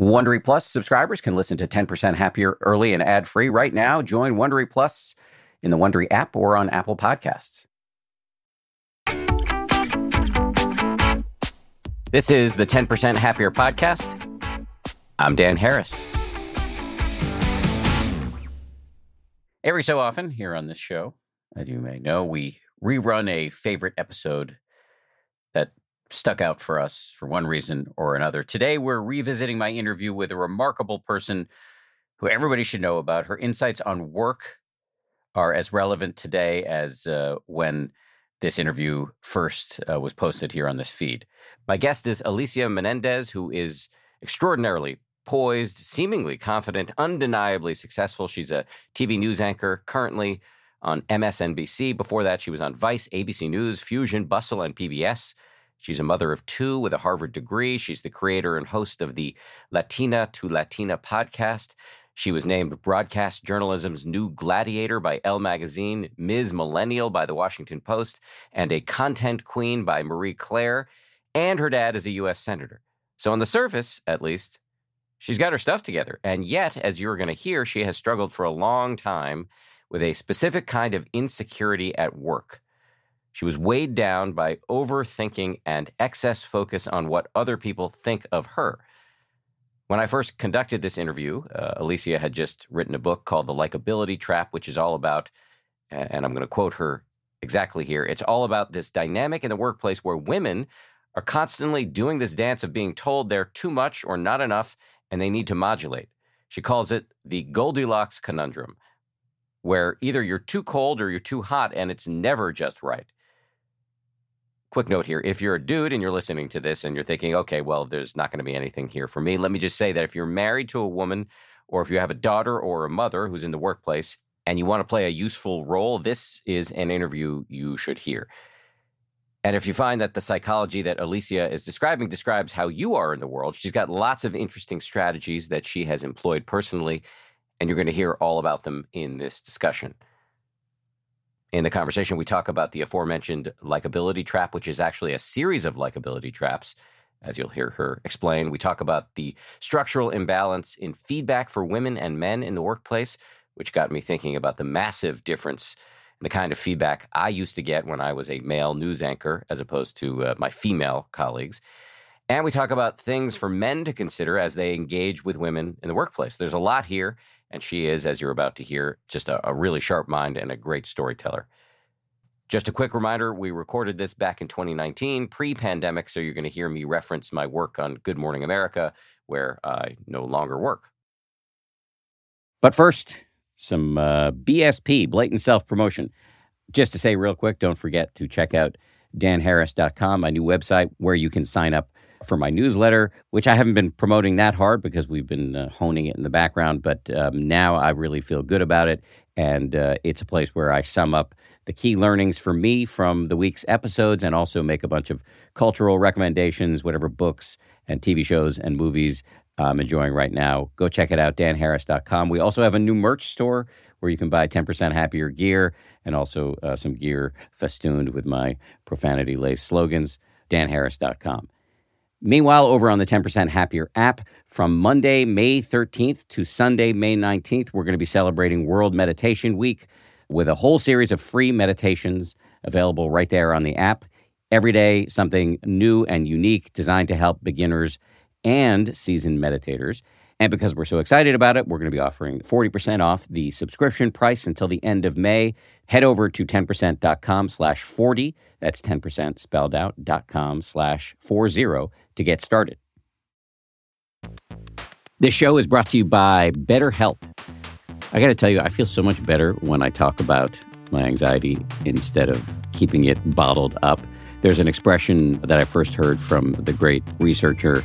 Wondery Plus subscribers can listen to 10% Happier early and ad free right now. Join Wondery Plus in the Wondery app or on Apple Podcasts. This is the 10% Happier podcast. I'm Dan Harris. Every so often here on this show, as you may know, we rerun a favorite episode that stuck out for us for one reason or another. Today, we're revisiting my interview with a remarkable person who everybody should know about. Her insights on work are as relevant today as uh, when this interview first uh, was posted here on this feed. My guest is Alicia Menendez, who is extraordinarily poised, seemingly confident, undeniably successful. She's a TV news anchor currently on MSNBC. Before that, she was on Vice, ABC News, Fusion, Bustle, and PBS. She's a mother of two with a Harvard degree. She's the creator and host of the Latina to Latina podcast. She was named broadcast journalism's new gladiator by Elle Magazine, Ms. Millennial by the Washington Post, and a content queen by Marie Claire. And her dad is a U.S. Senator. So, on the surface, at least, she's got her stuff together. And yet, as you're going to hear, she has struggled for a long time with a specific kind of insecurity at work. She was weighed down by overthinking and excess focus on what other people think of her. When I first conducted this interview, uh, Alicia had just written a book called The Likability Trap, which is all about, and I'm going to quote her exactly here it's all about this dynamic in the workplace where women are constantly doing this dance of being told they're too much or not enough and they need to modulate. She calls it the Goldilocks conundrum, where either you're too cold or you're too hot and it's never just right quick note here if you're a dude and you're listening to this and you're thinking okay well there's not going to be anything here for me let me just say that if you're married to a woman or if you have a daughter or a mother who's in the workplace and you want to play a useful role this is an interview you should hear. And if you find that the psychology that alicia is describing describes how you are in the world she's got lots of interesting strategies that she has employed personally and you're going to hear all about them in this discussion in the conversation, we talk about the aforementioned likability trap, which is actually a series of likability traps, as you'll hear her explain. We talk about the structural imbalance in feedback for women and men in the workplace, which got me thinking about the massive difference in the kind of feedback I used to get when I was a male news anchor as opposed to uh, my female colleagues. And we talk about things for men to consider as they engage with women in the workplace. There's a lot here, and she is, as you're about to hear, just a, a really sharp mind and a great storyteller. Just a quick reminder we recorded this back in 2019, pre pandemic, so you're going to hear me reference my work on Good Morning America, where I no longer work. But first, some uh, BSP, blatant self promotion. Just to say real quick, don't forget to check out danharris.com, my new website where you can sign up for my newsletter, which I haven't been promoting that hard because we've been uh, honing it in the background. But um, now I really feel good about it. And uh, it's a place where I sum up the key learnings for me from the week's episodes and also make a bunch of cultural recommendations, whatever books and TV shows and movies I'm enjoying right now. Go check it out, danharris.com. We also have a new merch store where you can buy 10% happier gear and also uh, some gear festooned with my profanity laced slogans, danharris.com. Meanwhile, over on the 10% Happier app, from Monday, May 13th to Sunday, May 19th, we're going to be celebrating World Meditation Week with a whole series of free meditations available right there on the app. Every day, something new and unique designed to help beginners and seasoned meditators. And because we're so excited about it, we're going to be offering 40% off the subscription price until the end of May. Head over to 10%.com slash 40. That's 10% spelled out, dot com slash 40 to get started. This show is brought to you by BetterHelp. I got to tell you, I feel so much better when I talk about my anxiety instead of keeping it bottled up. There's an expression that I first heard from the great researcher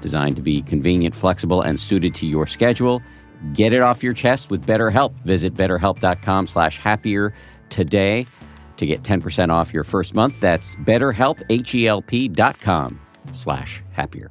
designed to be convenient, flexible, and suited to your schedule. Get it off your chest with BetterHelp. Visit betterhelp.com slash happier today to get 10% off your first month. That's betterhelp, H-E-L-P dot com slash happier.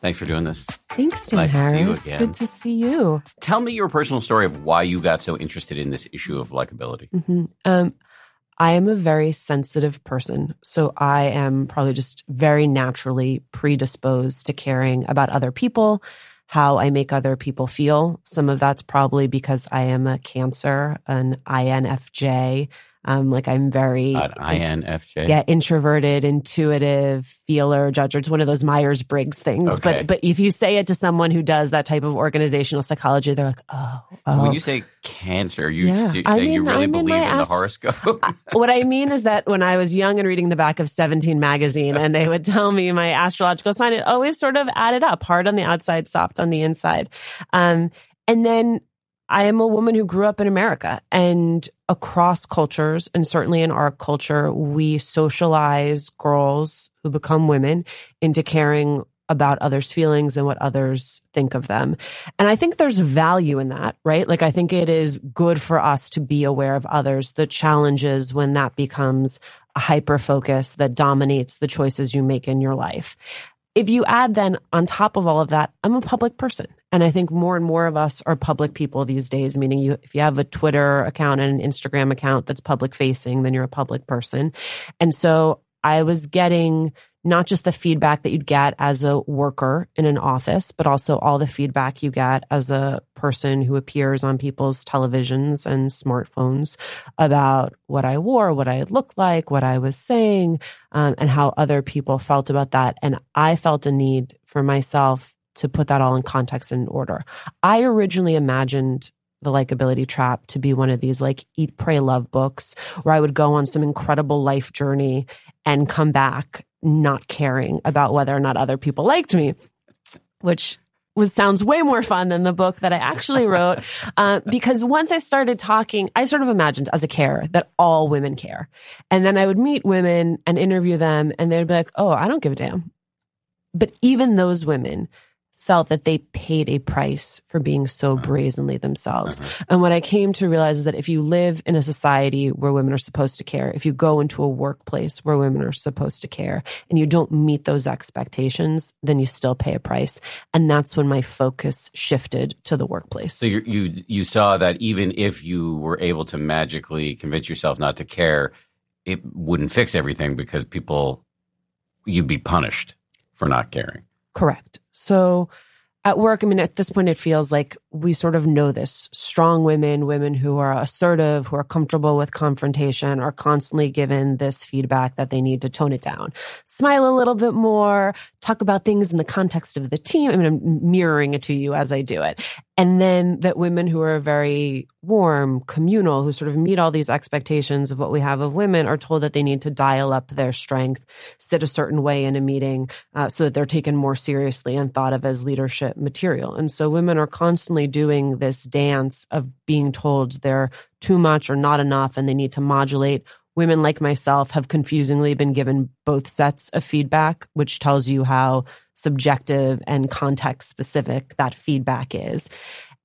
Thanks for doing this. Thanks, Dan Nice to Harris. again. Good to see you. Tell me your personal story of why you got so interested in this issue of likability. hmm Um, I am a very sensitive person. So I am probably just very naturally predisposed to caring about other people, how I make other people feel. Some of that's probably because I am a Cancer, an INFJ. Um, like I'm very INFJ. yeah, introverted, intuitive, feeler, judger. It's one of those Myers Briggs things. Okay. But but if you say it to someone who does that type of organizational psychology, they're like, oh, So oh. when you say cancer, you Yeah. say I you really I mean, believe in the horoscope. what I mean is that when I was young and reading the back of 17 magazine and they would tell me my astrological sign, it always sort of added up hard on the outside, soft on the inside. Um, and then I am a woman who grew up in America and across cultures, and certainly in our culture, we socialize girls who become women into caring about others' feelings and what others think of them. And I think there's value in that, right? Like, I think it is good for us to be aware of others. The challenges when that becomes a hyper focus that dominates the choices you make in your life. If you add then on top of all of that, I'm a public person. And I think more and more of us are public people these days, meaning you, if you have a Twitter account and an Instagram account that's public facing, then you're a public person. And so I was getting not just the feedback that you'd get as a worker in an office, but also all the feedback you get as a person who appears on people's televisions and smartphones about what I wore, what I looked like, what I was saying, um, and how other people felt about that. And I felt a need for myself to put that all in context and in order. I originally imagined the likability trap to be one of these like eat, pray, love books where I would go on some incredible life journey and come back not caring about whether or not other people liked me, which was sounds way more fun than the book that I actually wrote. Uh, because once I started talking, I sort of imagined as a carer that all women care. And then I would meet women and interview them and they'd be like, Oh, I don't give a damn. But even those women felt that they paid a price for being so uh-huh. brazenly themselves. Uh-huh. And what I came to realize is that if you live in a society where women are supposed to care, if you go into a workplace where women are supposed to care and you don't meet those expectations, then you still pay a price. And that's when my focus shifted to the workplace. so you, you you saw that even if you were able to magically convince yourself not to care, it wouldn't fix everything because people you'd be punished for not caring. Correct. So at work, I mean, at this point, it feels like we sort of know this. Strong women, women who are assertive, who are comfortable with confrontation, are constantly given this feedback that they need to tone it down, smile a little bit more, talk about things in the context of the team. I mean, I'm mirroring it to you as I do it. And then that women who are very warm, communal, who sort of meet all these expectations of what we have of women are told that they need to dial up their strength, sit a certain way in a meeting uh, so that they're taken more seriously and thought of as leadership material. And so women are constantly doing this dance of being told they're too much or not enough and they need to modulate. Women like myself have confusingly been given both sets of feedback, which tells you how subjective and context specific that feedback is.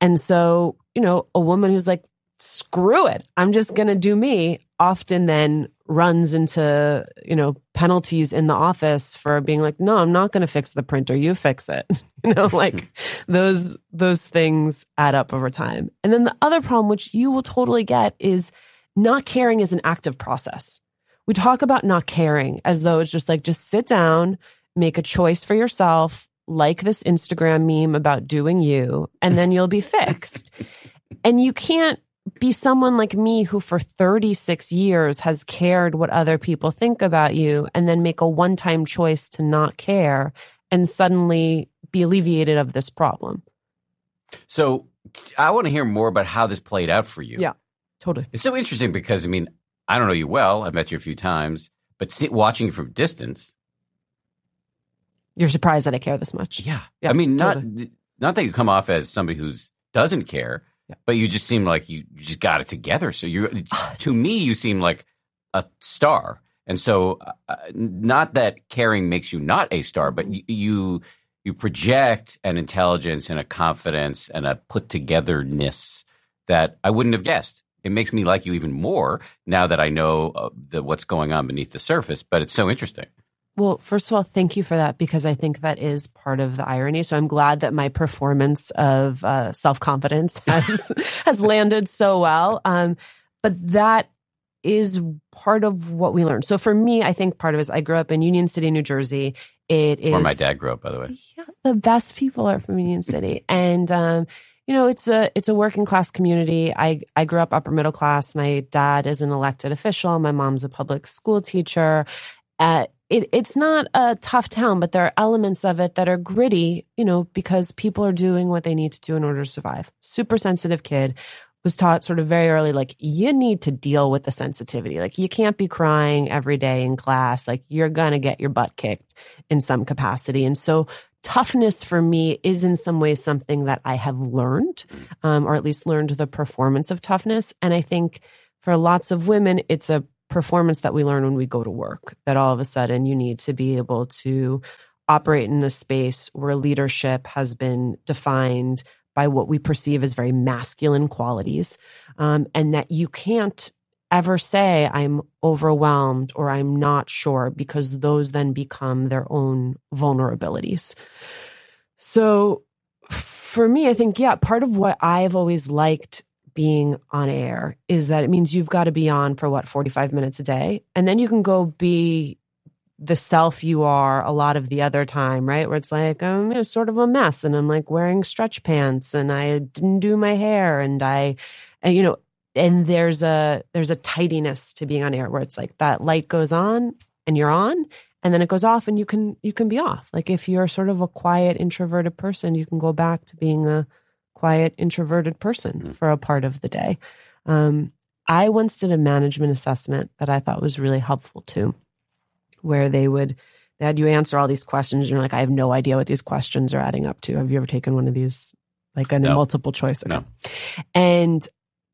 And so, you know, a woman who's like, screw it, I'm just going to do me, often then runs into, you know, penalties in the office for being like, no, I'm not going to fix the printer. You fix it. you know, like those, those things add up over time. And then the other problem, which you will totally get is not caring is an active process. We talk about not caring as though it's just like, just sit down, make a choice for yourself, like this Instagram meme about doing you, and then you'll be fixed. and you can't be someone like me who for 36 years has cared what other people think about you and then make a one time choice to not care and suddenly be alleviated of this problem. So I want to hear more about how this played out for you. Yeah, totally. It's so interesting because, I mean, I don't know you well. I've met you a few times, but see, watching you from distance. You're surprised that I care this much. Yeah. Yeah, I mean, not, totally. not that you come off as somebody who's doesn't care, Yeah. but you just seem like you, just got it together. So you, to me, you seem like a star. And so, uh, not that caring makes you not a star, but you, you you project an intelligence and a confidence and a put togetherness that I wouldn't have guessed. It makes me like you even more now that I know uh, the, what's going on beneath the surface. But it's so interesting. Well, first of all, thank you for that because I think that is part of the irony. So I'm glad that my performance of uh, self confidence has has landed so well. Um, but that is part of what we learned. So for me, I think part of it is I grew up in Union City, New Jersey. It is Where my dad grew up, by the way. yeah, the best people are from Union City, and um, you know it's a it's a working class community. I I grew up upper middle class. My dad is an elected official. My mom's a public school teacher. Uh, it, it's not a tough town, but there are elements of it that are gritty. You know, because people are doing what they need to do in order to survive. Super sensitive kid was taught sort of very early, like, you need to deal with the sensitivity. Like, you can't be crying every day in class. Like, you're going to get your butt kicked in some capacity. And so, toughness for me is in some ways something that I have learned, um, or at least learned the performance of toughness. And I think for lots of women, it's a performance that we learn when we go to work, that all of a sudden you need to be able to operate in a space where leadership has been defined by what we perceive as very masculine qualities, um, and that you can't ever say, I'm overwhelmed or I'm not sure, because those then become their own vulnerabilities. So for me, I think, yeah, part of what I've always liked being on air is that it means you've got to be on for what, 45 minutes a day. And then you can go be the self you are a lot of the other time, right? Where it's like, I'm sort of a mess and I'm like wearing stretch pants and I didn't do my hair and I, and, you know, and there's a, there's a tidiness to being on air where it's like that light goes on and you're on and then it goes off and you can, you can be off. Like if you're sort of a quiet introverted person, you can go back to being a quiet introverted person Mm. for a part of the day. Um, I once did a management assessment that I thought was really helpful too where they would they had you answer all these questions and you're like, I have no idea what these questions are adding up to. Have you ever taken one of these like a No. multiple choice? No. And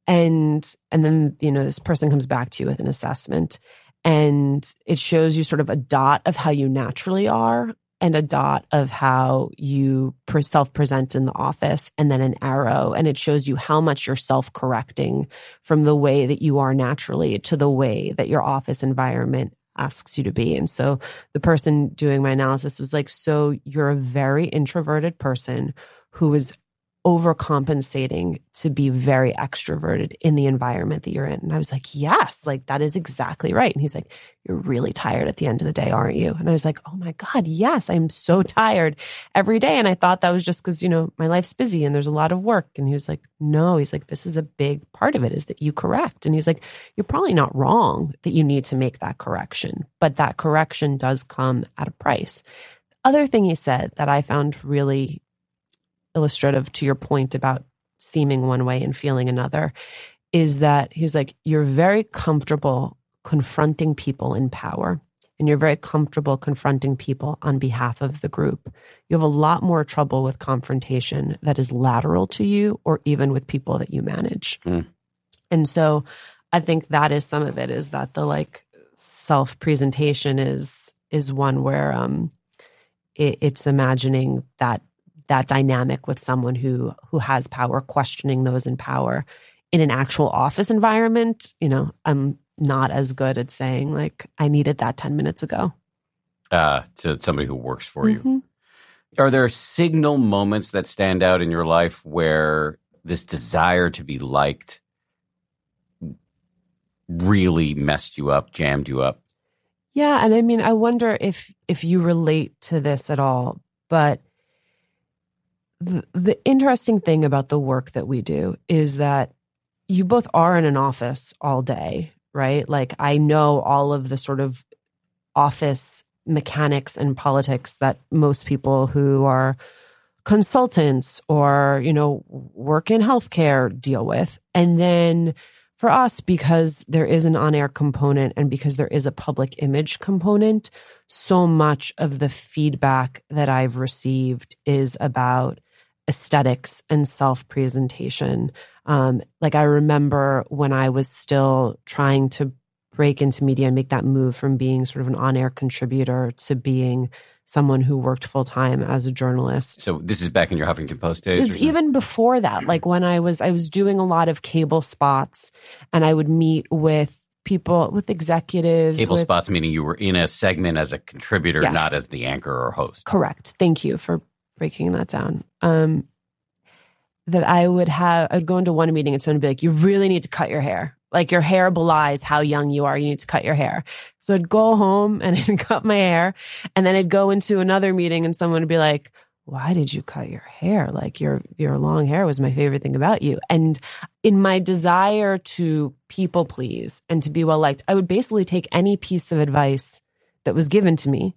and and then, you know, this person comes back to you with an assessment and it shows you sort of a dot of how you naturally are and a dot of how you self-present in the office and then an arrow and it shows you how much you're self-correcting from the way that you are naturally to the way that your office environment asks you to be. And so the person doing my analysis was like, so you're a very introverted person who is overcompensating to be very extroverted in the environment that you're in. And I was like, yes, like that is exactly right. And he's like, you're really tired at the end of the day, aren't you? And I was like, oh my God, yes, I'm so tired every day. And I thought that was just because, you know, my life's busy and there's a lot of work. And he was like, no, he's like, this is a big part of it is that you correct. And he's like, you're probably not wrong that you need to make that correction, but that correction does come at a price. Other thing he said that I found really illustrative to your point about seeming one way and feeling another is that he's like, you're very comfortable confronting people in power and you're very comfortable confronting people on behalf of the group. You have a lot more trouble with confrontation that is lateral to you or even with people that you manage. Mm. And so I think that is some of it is that the like self presentation is, is one where, um, it, it's imagining that that dynamic with someone who who has power questioning those in power in an actual office environment you know i'm not as good at saying like i needed that 10 minutes ago Uh, to somebody who works for you. Mhm. Are there signal moments that stand out in your life where this desire to be liked really messed you up, jammed you up? yeah and i mean i wonder if if you relate to this at all but the, interesting thing about the work that we do is that you both are in an office all day, right? Like I know all of the sort of office mechanics and politics that most people who are consultants or, you know, work in healthcare deal with. And then for us, because there is an on air component and because there is a public image component, so much of the feedback that I've received is about aesthetics and self presentation. Um, like I remember when I was still trying to break into media and make that move from being sort of an on air contributor to being someone who worked full time as a journalist. So this is back in your Huffington Post days. even before that, like when I was I was doing a lot of cable spots, and I would meet with people with executives. Cable with, spots meaning you were in a segment as a contributor, Yes. not as the anchor or host. Correct. Thank you for breaking that down. Um, that I would have, I'd go into one meeting and someone would be like, you really need to cut your hair. Like your hair belies how young you are. You need to cut your hair. So I'd go home and I'd cut my hair and then I'd go into another meeting and someone would be like, why did you cut your hair? Like your, your long hair was my favorite thing about you. And in my desire to people please and to be well liked, I would basically take any piece of advice that was given to me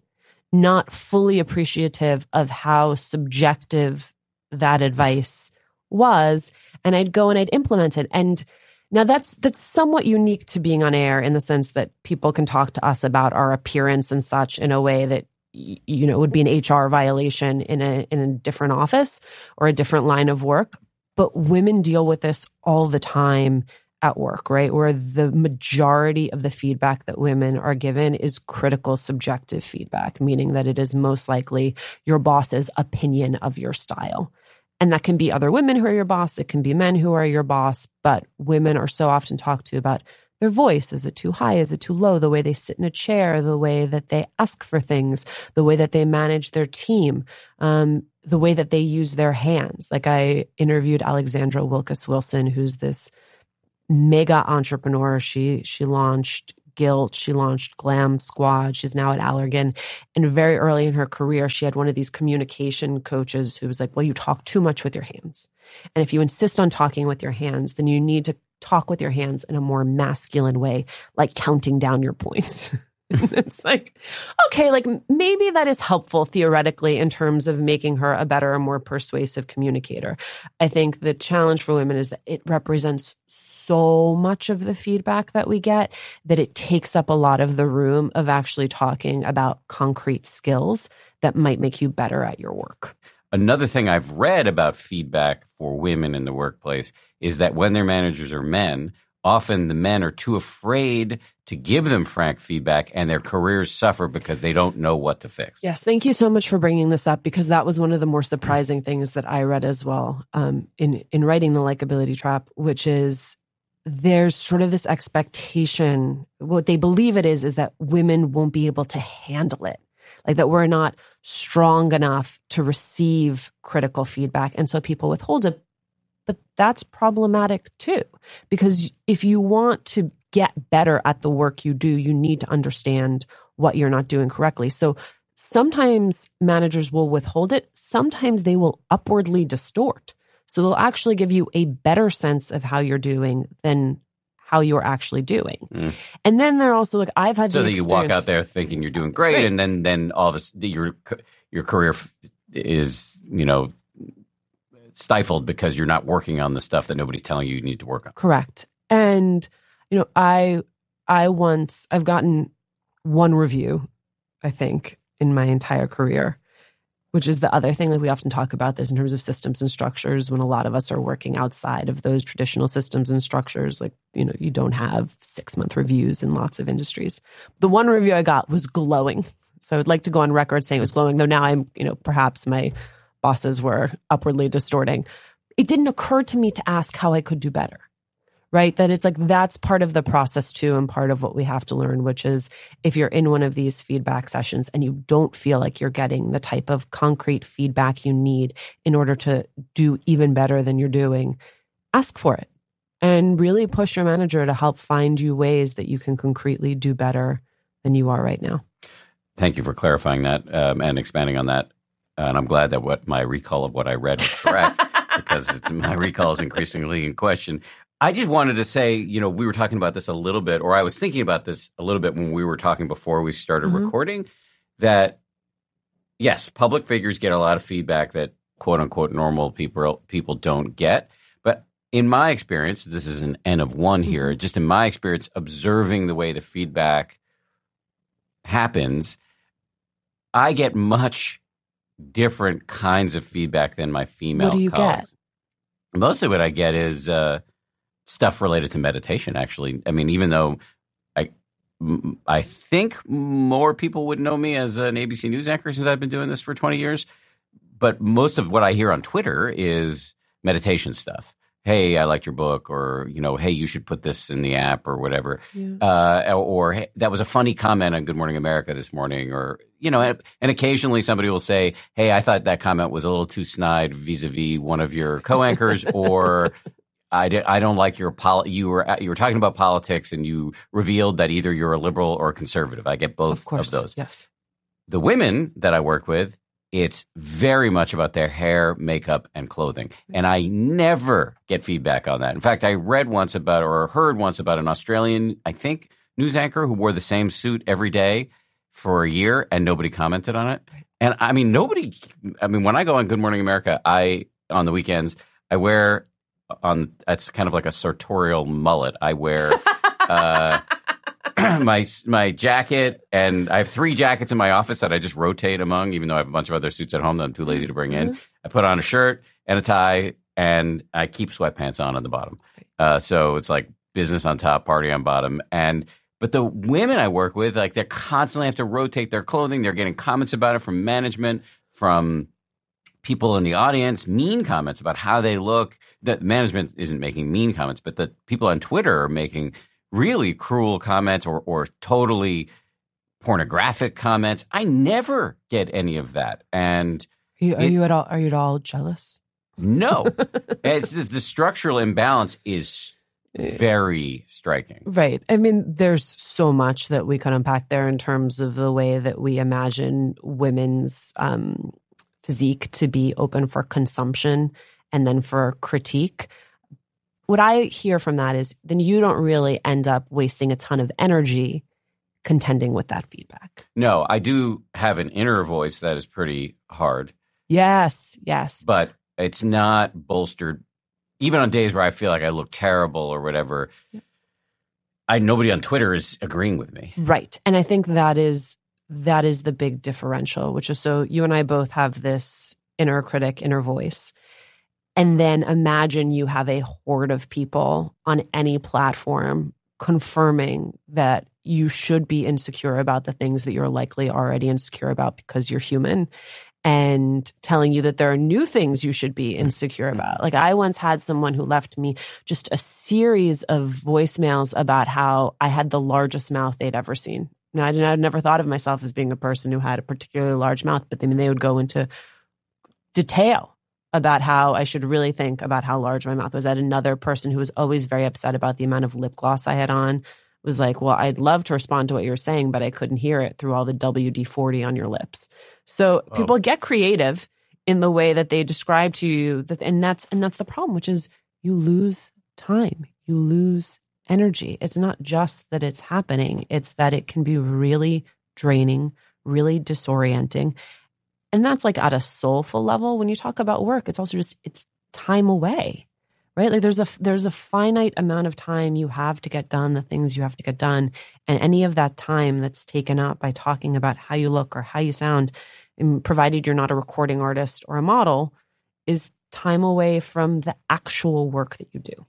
not fully appreciative of how subjective that advice was and I'd go and I'd implement it. And now that's that's somewhat unique to being on air in the sense that people can talk to us about our appearance and such in a way that you know would be an HR violation in a in a different office or a different line of work. But women deal with this all the time at work, right? Where the majority of the feedback that women are given is critical subjective feedback, meaning that it is most likely your boss's opinion of your style. And that can be other women who are your boss. It can be men who are your boss, but women are so often talked to about their voice. Is it too high? Is it too low? The way they sit in a chair, the way that they ask for things, the way that they manage their team, um, the way that they use their hands. Like I interviewed Alexandra Wilkis Wilson, who's this mega entrepreneur. She she launched Gilt. She launched Glam Squad. She's now at Allergan. And very early in her career, she had one of these communication coaches who was like, well, you talk too much with your hands. And if you insist on talking with your hands, then you need to talk with your hands in a more masculine way, like counting down your points. it's like, okay, like maybe that is helpful theoretically in terms of making her a better more persuasive communicator. I think the challenge for women is that it represents so much of the feedback that we get that it takes up a lot of the room of actually talking about concrete skills that might make you better at your work. Another thing I've read about feedback for women in the workplace is that when their managers are men, often the men are too afraid to give them frank feedback and their careers suffer because they don't know what to fix. Yes, thank you so much for bringing this up because that was one of the more surprising things that I read as well um, in in writing the likability trap, which is there's sort of this expectation. What they believe it is is that women won't be able to handle it, like that we're not strong enough to receive critical feedback, and so people withhold it. But that's problematic too, because if you want to get better at the work you do, you need to understand what you're not doing correctly. So sometimes managers will withhold it, sometimes they will upwardly distort. So they'll actually give you a better sense of how you're doing than how you're actually doing. Mm. And then they're also like, I've had So that you walk out there thinking you're doing great, Right. and then then all of a sudden your your career is you know stifled because you're not working on the stuff that nobody's telling you you need to work on. Correct. And you know, I I once I've gotten one review, I think, in my entire career, which is the other thing. Like we often talk about this in terms of systems and structures when a lot of us are working outside of those traditional systems and structures. Like, you know, you don't have six month reviews in lots of industries. The one review I got was glowing. So I'd like to go on record saying it was glowing, though now I'm, you know, perhaps my bosses were upwardly distorting. It didn't occur to me to ask how I could do better right? That it's like that's part of the process too, and part of what we have to learn, which is if you're in one of these feedback sessions and you don't feel like you're getting the type of concrete feedback you need in order to do even better than you're doing, ask for it and really push your manager to help find you ways that you can concretely do better than you are right now. Thank you for clarifying that um, and expanding on that. And I'm glad that what my recall of what I read was correct because it's, my recall is increasingly in question. I just wanted to say, you know, we were talking about this a little bit, or I was thinking about this a little bit when we were talking before we started Mhm. recording. That yes, public figures get a lot of feedback that quote unquote normal people people don't get. But in my experience, this is an N of one here. Just in my experience, observing the way the feedback happens, I get much different kinds of feedback than my female. What do you colleagues. Mostly, what I get is uh, stuff related to meditation. Actually, I mean, even though I I think more people would know me as an ABC News anchor since I've been doing this for twenty years, but most of what I hear on Twitter is meditation stuff. Hey, I liked your book, or you know, hey, you should put this in the app, or whatever Yeah. uh, or hey, that was a funny comment on Good Morning America this morning, or you know, and, and occasionally somebody will say, "Hey, I thought that comment was a little too snide vis-a-vis one of your co-anchors," or I, don't like your pol- you were you were talking about politics and you revealed that either you're a liberal or a conservative. I get both of course. of those. Yes. The women that I work with, it's very much about their hair, makeup, and clothing. Mm-hmm. And I never get feedback on that. In fact, I read once about or heard once about an Australian, I think, news anchor who wore the same suit every day for a year and nobody commented on it. And I mean, nobody, I mean, when I go on Good Morning America, I, on the weekends, I wear on, that's kind of like a sartorial mullet. I wear, uh, my my jacket, and I have three jackets in my office that I just rotate among, even though I have a bunch of other suits at home that I'm too lazy to bring in. I put on a shirt and a tie, and I keep sweatpants on on the bottom. Uh, so it's like business on top, party on bottom, and. But the women I work with, like they constantly have to rotate their clothing. They're getting comments about it from management, from people in the audience, mean comments about how they look. That management isn't making mean comments, but the people on Twitter are making really cruel comments or, or totally pornographic comments. I never get any of that. And Are you, are It- you at all? Are you at all jealous? no, it's the, the structural imbalance is very striking. Right. I mean, there's so much that we could unpack there in terms of the way that we imagine women's um, physique to be open for consumption and then for critique. What I hear from that is then you don't really end up wasting a ton of energy contending with that feedback. No, I do have an inner voice that is pretty hard, Yes, yes. but it's not bolstered. Even on days where I feel like I look terrible or whatever, I nobody on Twitter is agreeing with me. Right. And I think that is that is the big differential, which is so you and I both have this inner critic, inner voice. And then imagine you have a horde of people on any platform confirming that you should be insecure about the things that you're likely already insecure about because you're human and telling you that there are new things you should be mm-hmm. insecure about. Mm-hmm. Like I once had someone who left me just a series of voicemails about how I had the largest mouth they'd ever seen. Now, I, didn't, I never thought of myself as being a person who had a particularly large mouth, but I mean, they would go into detail about how I should really think about how large my mouth was. I had another person who was always very upset about the amount of lip gloss I had on. Was like, well, I'd love to respond to what you're saying, but I couldn't hear it through all the WD 40 on your lips. So Wow. people get creative in the way that they describe to you that, and that's, and that's the problem, which is you lose time, you lose energy. It's not just that it's happening, it's that it can be really draining, really disorienting. And that's like at a soulful level. When you talk about work, it's also just, it's time away, right? Like there's a, there's a finite amount of time you have to get done the things you have to get done. And any of that time that's taken up by talking about how you look or how you sound, provided you're not a recording artist or a model, is time away from the actual work that you do.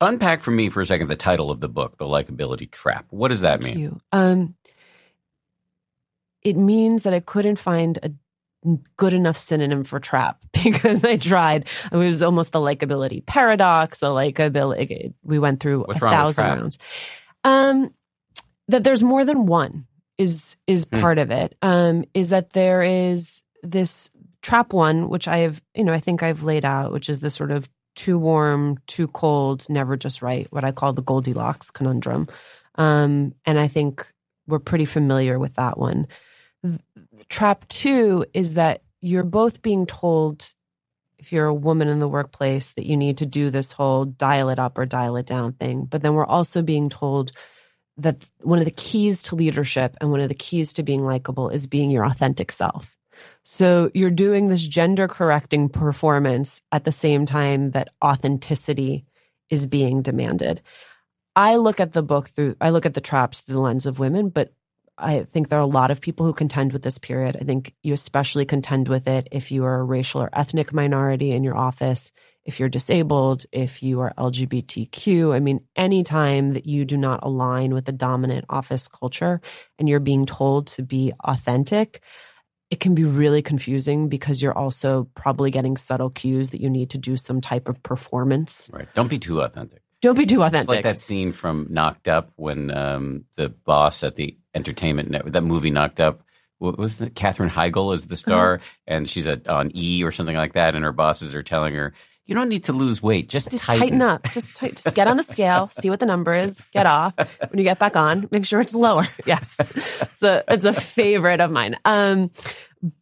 Unpack for me for a second the title of the book, The Likability Trap. What does that Thank mean? Um, it means that I couldn't find a good enough synonym for trap because I tried. It was almost the likability paradox, the likability. We went through What's a thousand rounds. Um, that there's more than one is is Hmm. part of it. Um, is that there is this trap one, which I have, you know, I think I've laid out, which is the sort of too warm, too cold, never just right, what I call the Goldilocks conundrum. Um, and I think we're pretty familiar with that one. Trap two is that you're both being told if you're a woman in the workplace that you need to do this whole dial it up or dial it down thing. But then we're also being told that one of the keys to leadership and one of the keys to being likable is being your authentic self. So you're doing this gender correcting performance at the same time that authenticity is being demanded. I look at the book through, I look at the traps through the lens of women, but I think there are a lot of people who contend with this period. I think you especially contend with it if you are a racial or ethnic minority in your office, if you're disabled, if you are LGBTQ. I mean, anytime that you do not align with the dominant office culture and you're being told to be authentic, it can be really confusing because you're also probably getting subtle cues that you need to do some type of performance. Right. Don't be too authentic. Don't be too authentic. It's like that scene from Knocked Up when um, the boss at the entertainment network, that movie Knocked Up, what was the Katherine Heigl is the star, uh-huh. and she's a, on E or something like that, and her bosses are telling her, "You don't need to lose weight, just, just tighten. tighten. up, just tight, just get on the scale, see what the number is, get off. When you get back on, make sure it's lower. Yes, it's a it's a favorite of mine. Um,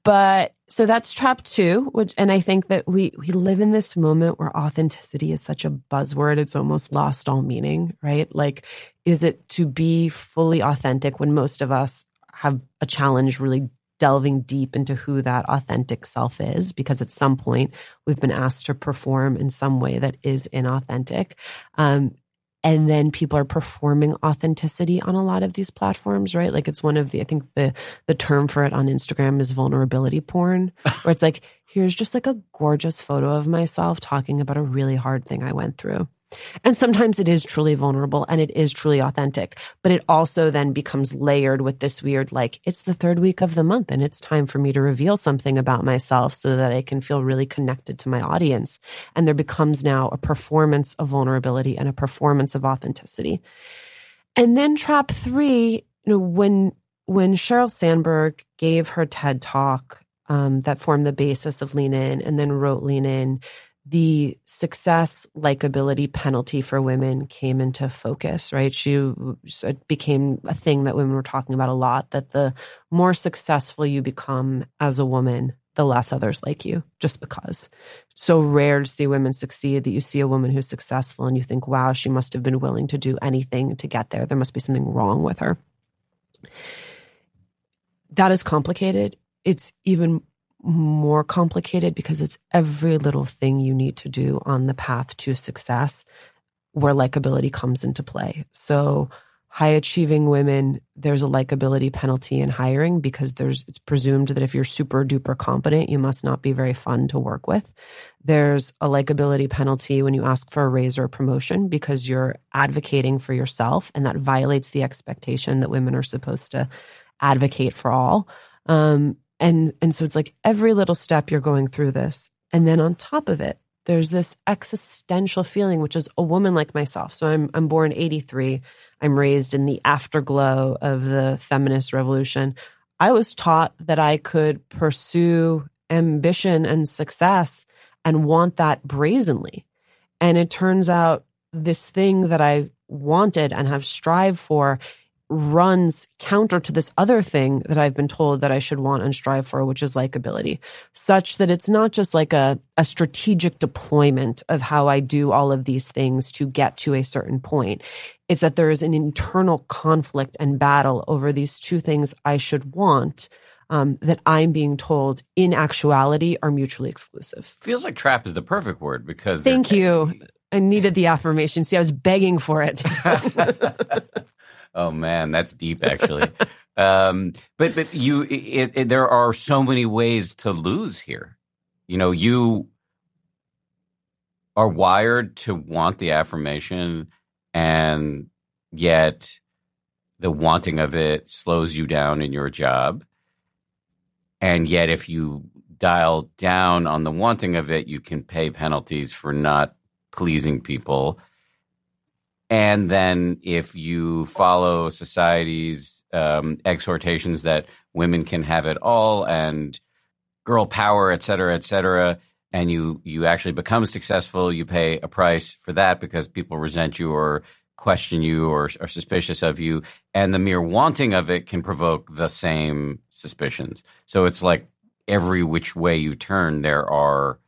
but so that's trap two, which, and I think that we, we live in this moment where authenticity is such a buzzword. It's almost lost all meaning, right? Like, is it to be fully authentic when most of us have a challenge really delving deep into who that authentic self is? Because at some point we've been asked to perform in some way that is inauthentic. Um, and then people are performing authenticity on a lot of these platforms right like it's one of the i think the the term for it on instagram is vulnerability porn where it's like here's just like a gorgeous photo of myself talking about a really hard thing i went through and sometimes it is truly vulnerable and it is truly authentic, but it also then becomes layered with this weird, like, it's the third week of the month and it's time for me to reveal something about myself so that I can feel really connected to my audience. And there becomes now a performance of vulnerability and a performance of authenticity. And then trap three, you know, when, when Sheryl Sandberg gave her TED talk, um, that formed the basis of Lean In and then wrote Lean In, the success likability penalty for women came into focus, right? She it became a thing that women were talking about a lot that the more successful you become as a woman, the less others like you, just because. It's so rare to see women succeed that you see a woman who's successful and you think, wow, she must have been willing to do anything to get there. There must be something wrong with her. That is complicated. It's even more complicated because it's every little thing you need to do on the path to success where likability comes into play. So high achieving women, there's a likability penalty in hiring because there's it's presumed that if you're super duper competent, you must not be very fun to work with. There's a likability penalty when you ask for a raise or a promotion because you're advocating for yourself and that violates the expectation that women are supposed to advocate for all. Um, and, and so it's like every little step you're going through this. And then on top of it, there's this existential feeling, which is a woman like myself. So I'm, I'm born 83. I'm raised in the afterglow of the feminist revolution. I was taught that I could pursue ambition and success and want that brazenly. And it turns out this thing that I wanted and have strived for runs counter to this other thing that I've been told that I should want and strive for, which is likability, such that it's not just like a, a strategic deployment of how I do all of these things to get to a certain point. It's that there is an internal conflict and battle over these two things I should want. Um, that I'm being told in actuality are mutually exclusive. Feels like trap is the perfect word because. Thank you. I needed the affirmation. See, I was begging for it. Oh man, that's deep actually. um, but but you, it, it, there are so many ways to lose here. You know, you are wired to want the affirmation, and yet the wanting of it slows you down in your job. And yet, if you dial down on the wanting of it, you can pay penalties for not pleasing people. And then if you follow society's um, exhortations that women can have it all and girl power, et cetera, et cetera, and you you actually become successful, you pay a price for that because people resent you or question you or are suspicious of you, and the mere wanting of it can provoke the same suspicions. So it's like every which way you turn, there are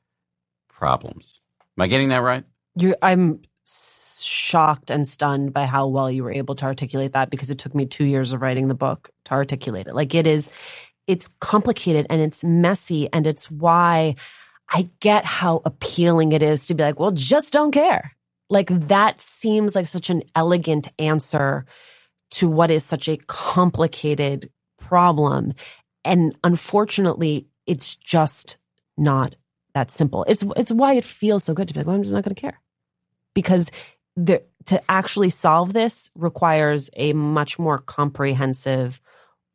problems. Am I getting that right? You, I'm shocked and stunned by how well you were able to articulate that because it took me two years of writing the book to articulate it. Like it is, it's complicated and it's messy, and it's why I get how appealing it is to be like, well, just don't care. Like that seems like such an elegant answer to what is such a complicated problem. And unfortunately, it's just not that simple. It's it's why it feels so good to be like, well, I'm just not going to care, because the, to actually solve this requires a much more comprehensive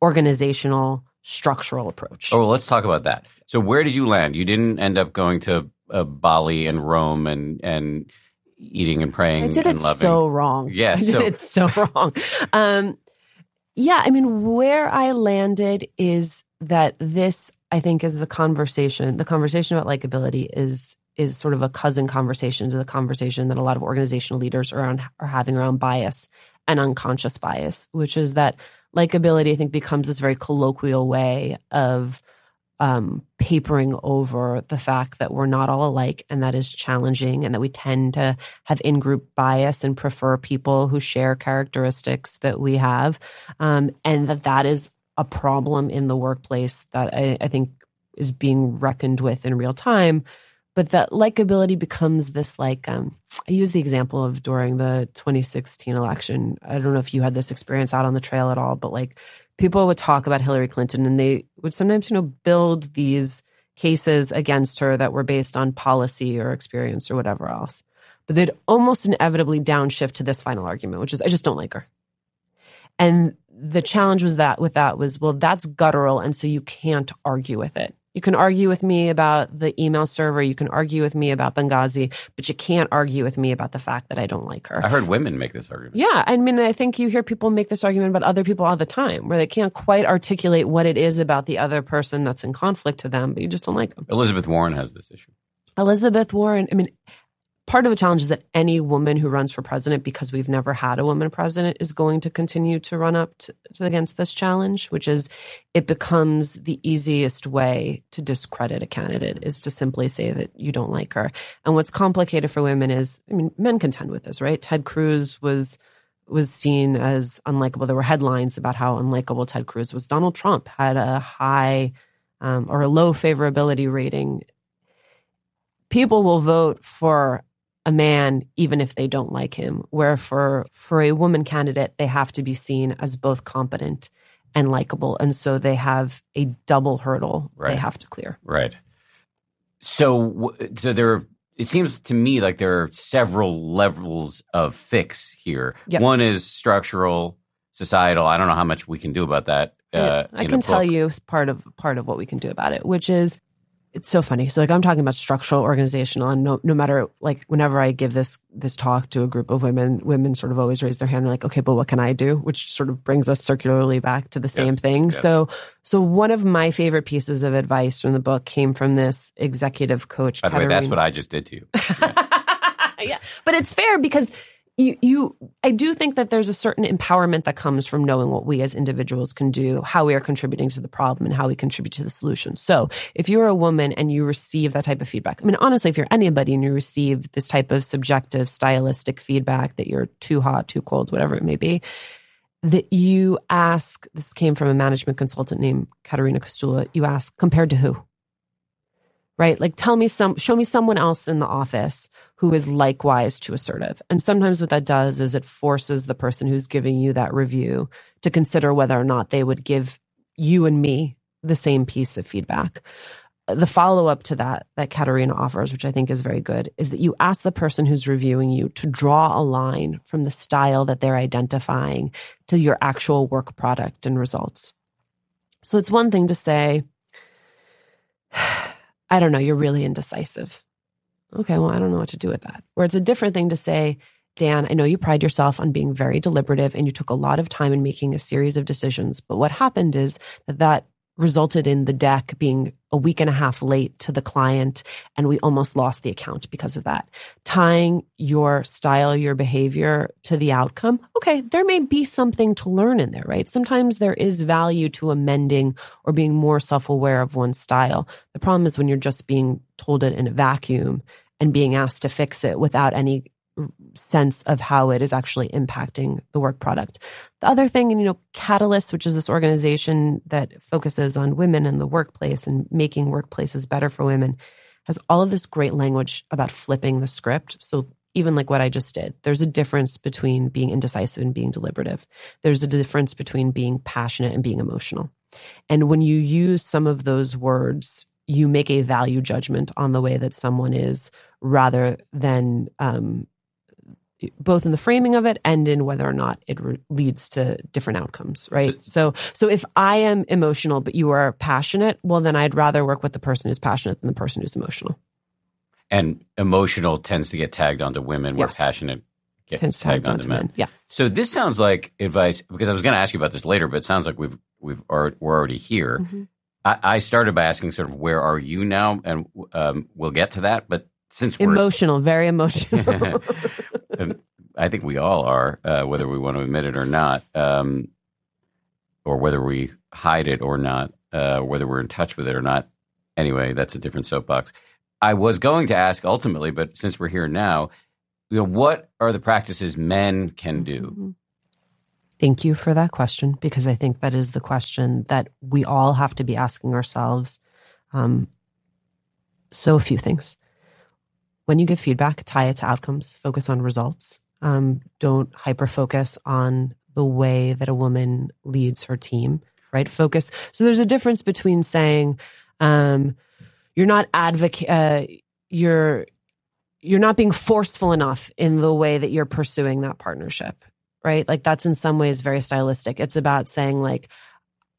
organizational structural approach. Oh, well, let's talk about that. So, where did you land? You didn't end up going to uh, Bali and Rome and and eating and praying. I did it loving. so wrong. Yes, yeah, so. it's so wrong. Um, yeah, I mean, where I landed is that this, I think, is the conversation. The conversation about likability is is sort of a cousin conversation to the conversation that a lot of organizational leaders are, are having around bias and unconscious bias, which is that likability, I think, becomes this very colloquial way of um, papering over the fact that we're not all alike and that is challenging and that we tend to have in group bias and prefer people who share characteristics that we have. Um, and that that is a problem in the workplace that I, I think is being reckoned with in real time but that likability becomes this like um, i use the example of during the 2016 election. I don't know if you had this experience out on the trail at all but like people would talk about hillary clinton and they would sometimes you know build these cases against her that were based on policy or experience or whatever else. But they'd almost inevitably downshift to this final argument which is i just don't like her. And the challenge was that with that was well that's guttural and so you can't argue with it you can argue with me about the email server. You can argue with me about Benghazi, but you can't argue with me about the fact that I don't like her. I heard women make this argument. Yeah. I mean, I think you hear people make this argument about other people all the time where they can't quite articulate what it is about the other person that's in conflict to them, but you just don't like them. Elizabeth Warren has this issue. Elizabeth Warren, I mean, part of the challenge is that any woman who runs for president, because we've never had a woman president, is going to continue to run up to, to against this challenge, which is it becomes the easiest way to discredit a candidate is to simply say that you don't like her. And what's complicated for women is, I mean, men contend with this, right? Ted Cruz was was seen as unlikable. There were headlines about how unlikable Ted Cruz was. Donald Trump had a high um, or a low favorability rating people will vote for a man even if they don't like him where for for a woman candidate they have to be seen as both competent and likable. And so they have a double hurdle right. they have to clear. Right. So so there it seems to me like there are several levels of fix here. Yep. one is structural societal. I don't know how much we can do about that uh, I can tell you part of part of what we can do about it, which is it's so funny. So like I'm talking about structural, organizational, and no, no matter like whenever I give this this talk to a group of women, women sort of always raise their hand and like, okay, but what can I do? Which sort of brings us circularly back to the same yes, thing. Yes. So so one of my favorite pieces of advice from the book came from this executive coach. By the way, that's what I just did to you. Yeah. yeah, but it's fair because you, you, I do think that there's a certain empowerment that comes from knowing what we as individuals can do, how we are contributing to the problem and how we contribute to the solution. So if you're a woman and you receive that type of feedback, I mean, honestly, if you're anybody and you receive this type of subjective, stylistic feedback that you're too hot, too cold, whatever it may be, that you ask, this came from a management consultant named Katerina Kostoula, you ask, compared to who? Right? Like tell me some, show me someone else in the office who is likewise too assertive. And sometimes what that does is it forces the person who's giving you that review to consider whether or not they would give you and me the same piece of feedback. The follow up to that, that Katerina offers, which I think is very good, is that you ask the person who's reviewing you to draw a line from the style that they're identifying to your actual work product and results. So it's one thing to say, I don't know, you're really indecisive. Okay, well, I don't know what to do with that. Where it's a different thing to say, Dan, I know you pride yourself on being very deliberative and you took a lot of time in making a series of decisions. But what happened is that that resulted in the deck being a week and a half late to the client and we almost lost the account because of that. Tying your style, your behavior to the outcome. Okay. There may be something to learn in there, right? Sometimes there is value to amending or being more self-aware of one's style. The problem is when you're just being told it in a vacuum and being asked to fix it without any sense of how it is actually impacting the work product. The other thing, and you know, Catalyst, which is this organization that focuses on women in the workplace and making workplaces better for women, has all of this great language about flipping the script. So even like what I just did, there's a difference between being indecisive and being deliberative. There's a difference between being passionate and being emotional. And when you use some of those words, you make a value judgment on the way that someone is rather than um, both in the framing of it and in whether or not it re- leads to different outcomes right so so if i am emotional but you are passionate well then i'd rather work with the person who's passionate than the person who's emotional and emotional tends to get tagged onto women where Yes. passionate gets tends to tagged have onto men. men yeah So this sounds like advice because I was going to ask you about this later, but it sounds like we've we've are, we're already here. Mhm. I, I started by asking sort of where are you now, and um, we'll get to that. But since we're emotional very emotional I think we all are, uh, whether we want to admit it or not, um, or whether we hide it or not, uh, whether we're in touch with it or not. Anyway, that's a different soapbox. I was going to ask ultimately, but since we're here now, you know, what are the practices men can do? Mhm. Thank you for that question because I think that is the question that we all have to be asking ourselves. Um, so, a few things. When you give feedback, tie it to outcomes, focus on results. Um, don't hyper focus on the way that a woman leads her team, right? Focus. So, there's a difference between saying, um, you're not advocate, uh, you're, you're not being forceful enough in the way that you're pursuing that partnership right? Like that's in some ways very stylistic. It's about saying like,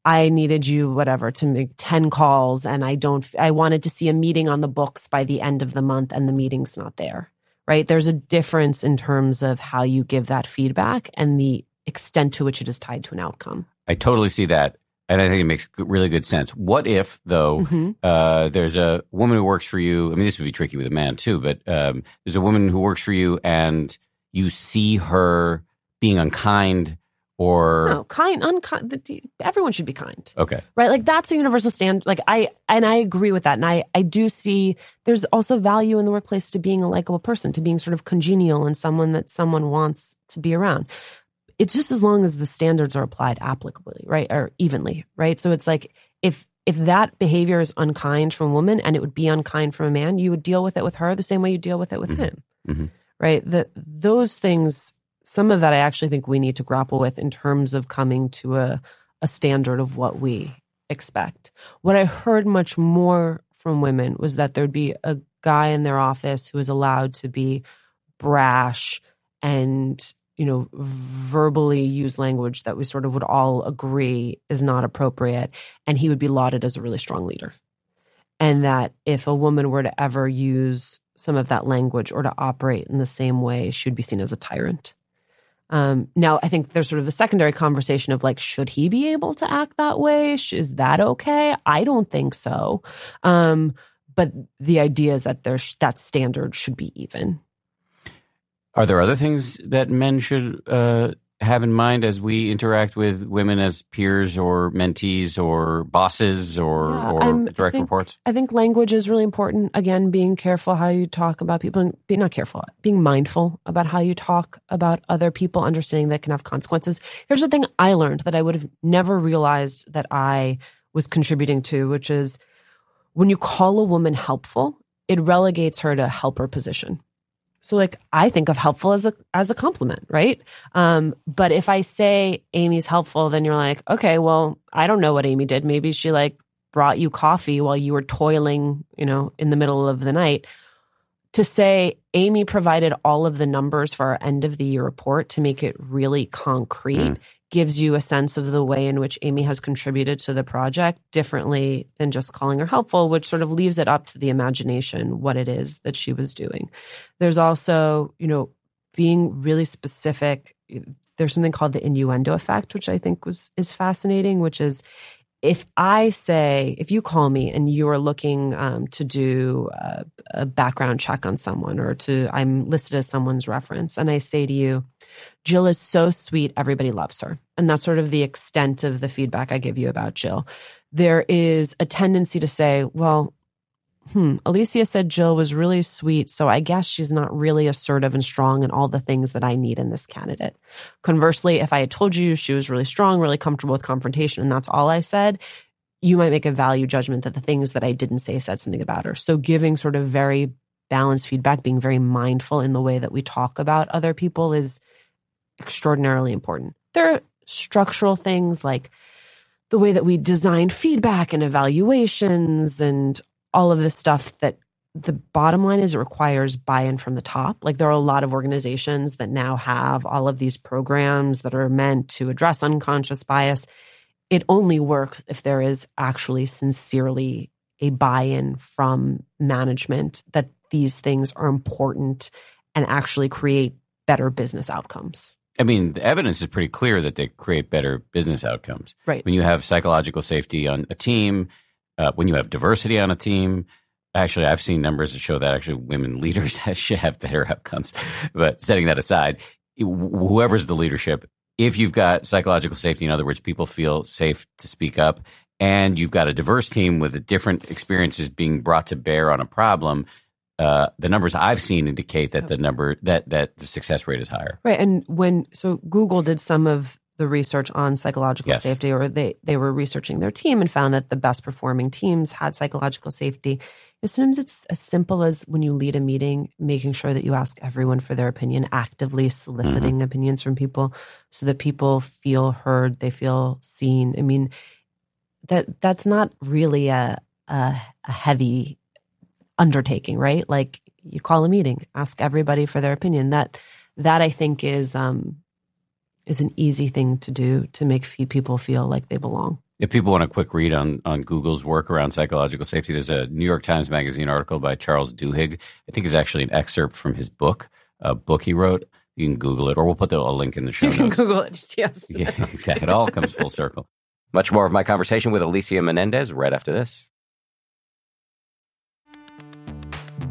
I needed you, whatever, to make 10 calls and I don't, I wanted to see a meeting on the books by the end of the month and the meeting's not there, right? There's a difference in terms of how you give that feedback and the extent to which it is tied to an outcome. I totally see that. And I think it makes really good sense. What if, though, Mhm. uh, there's a woman who works for you? I mean, this would be tricky with a man too, but um, there's a woman who works for you and you see her being unkind or. No, kind, unkind, everyone should be kind. Okay. right like that's a universal standard like i and i agree with that and i i do see there's also value in the workplace to being a likable person to being sort of congenial and someone that someone wants to be around it's just as long as the standards are applied applicably right or evenly right so it's like if if that behavior is unkind from a woman and it would be unkind from a man you would deal with it with her the same way you deal with it with Mhm. him Mhm. right that those things some of that i actually think we need to grapple with in terms of coming to a a standard of what we expect. What I heard much more from women was that there'd be a guy in their office who was allowed to be brash and, you know, verbally use language that we sort of would all agree is not appropriate. And he would be lauded as a really strong leader. And that if a woman were to ever use some of that language or to operate in the same way, she would be seen as a tyrant. Um, now, I think there's sort of a secondary conversation of like, should he be able to act that way? Is that okay? I don't think so. Um, but the idea is that there's that standard should be even. Are there other things that men should uh, have in mind as we interact with women as peers or mentees or bosses or, Yeah, or I'm- I direct think- reports? I think language is really important. Again, being careful how you talk about people, and being not careful, being mindful about how you talk about other people, understanding that can have consequences. Here's the thing I learned that I would have never realized that I was contributing to, which is when you call a woman helpful, it relegates her to a helper position. So like I think of helpful as a as a compliment, right? Um, but if I say Amy's helpful, then you're like, okay, well, I don't know what Amy did. Maybe she like brought you coffee while you were toiling, you know, in the middle of the night. To say Amy provided all of the numbers for our end of the year report to make it really concrete Mm. Gives you a sense of the way in which Amy has contributed to the project differently than just calling her helpful, which sort of leaves it up to the imagination what it is that she was doing. There's also, you know, being really specific. There's something called the innuendo effect, which I think was is fascinating, which is if I say, if you call me and you are looking um, to do a, a, background check on someone or to, I'm listed as someone's reference, and I say to you, Jill is so sweet, everybody loves her. And that's sort of the extent of the feedback I give you about Jill. There is a tendency to say, well, hmm, Alicia said Jill was really sweet, so I guess she's not really assertive and strong in all the things that I need in this candidate. Conversely, if I had told you she was really strong, really comfortable with confrontation, and that's all I said, you might make a value judgment that the things that I didn't say said something about her. So giving sort of very balanced feedback, being very mindful in the way that we talk about other people is extraordinarily important. There are structural things like the way that we design feedback and evaluations and all of this stuff that the bottom line is it requires buy-in from the top. Like there are a lot of organizations that now have all of these programs that are meant to address unconscious bias. It only works if there is actually sincerely a buy-in from management that these things are important and actually create better business outcomes. I mean, the evidence is pretty clear that they create better business outcomes. Right. When you have psychological safety on a team, uh, when you have diversity on a team, actually, I've seen numbers that show that actually women leaders should have better outcomes. But setting that aside, whoever's the leadership, if you've got psychological safety, in other words, people feel safe to speak up, and you've got a diverse team with different experiences being brought to bear on a problem, uh, the numbers I've seen indicate that the number that that the success rate is higher. Right, and when so Google did some of the research on psychological yes. safety, or they, they were researching their team and found that the best performing teams had psychological safety. You know, sometimes it's as simple as when you lead a meeting, making sure that you ask everyone for their opinion, actively soliciting mm-hmm. opinions from people so that people feel heard, they feel seen. I mean, that that's not really a, a, a heavy undertaking, right? Like you call a meeting, ask everybody for their opinion. That that I think is um, is an easy thing to do to make people feel like they belong. If people want a quick read on, on Google's work around psychological safety, there's a New York Times Magazine article by Charles Duhigg. I think it's actually an excerpt from his book, a book he wrote. You can Google it, or we'll put the, a link in the show you notes. You can Google it, yes. yeah, exactly. It all comes full circle. Much more of my conversation with Alicia Menendez right after this.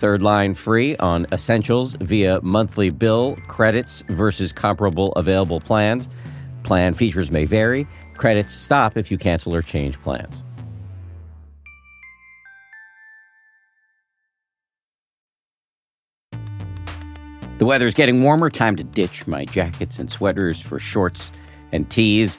Third line free on essentials via monthly bill credits versus comparable available plans. Plan features may vary. Credits stop if you cancel or change plans. The weather is getting warmer. Time to ditch my jackets and sweaters for shorts and tees.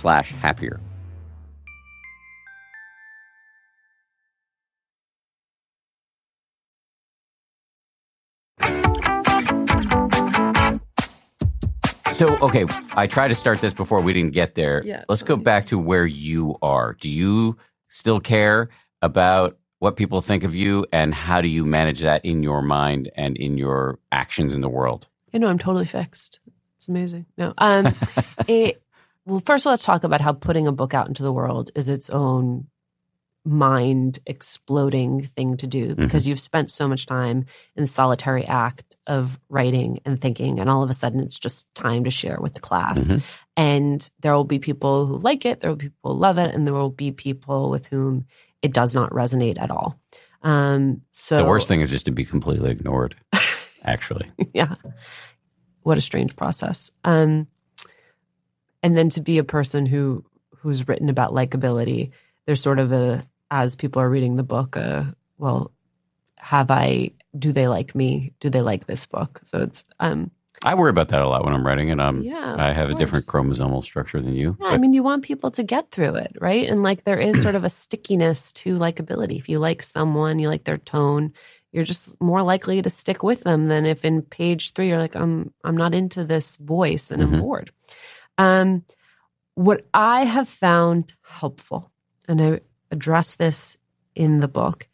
happier. So, okay, I tried to start this before we didn't get there. Yeah, Let's go back to where you are. Do you still care about what people think of you and how do you manage that in your mind and in your actions in the world? You know, I'm totally fixed. It's amazing. No, um, it, well, first of all, let's talk about how putting a book out into the world is its own mind exploding thing to do because you've spent so much time in the solitary act of writing and thinking, and all of a sudden it's just time to share with the class. Mhm. And there will be people who like it, there will be people who love it, and there will be people with whom it does not resonate at all. Um, so The worst thing is just to be completely ignored, actually. yeah. What a strange process. Um, and then to be a person who who's written about likability, there's sort of a as people are reading the book, uh, well, have I? Do they like me? Do they like this book? So it's um, I worry about that a lot when I'm writing, and um, Yeah, I have a different chromosomal structure than you. yeah, I mean, you want people to get through it, right? And like there is sort of a stickiness to likability. If you like someone, you like their tone, you're just more likely to stick with them than if in page three you're like, I'm I'm not into this voice and I'm Mhm. bored. Um, what I have found helpful, and I address this in the book,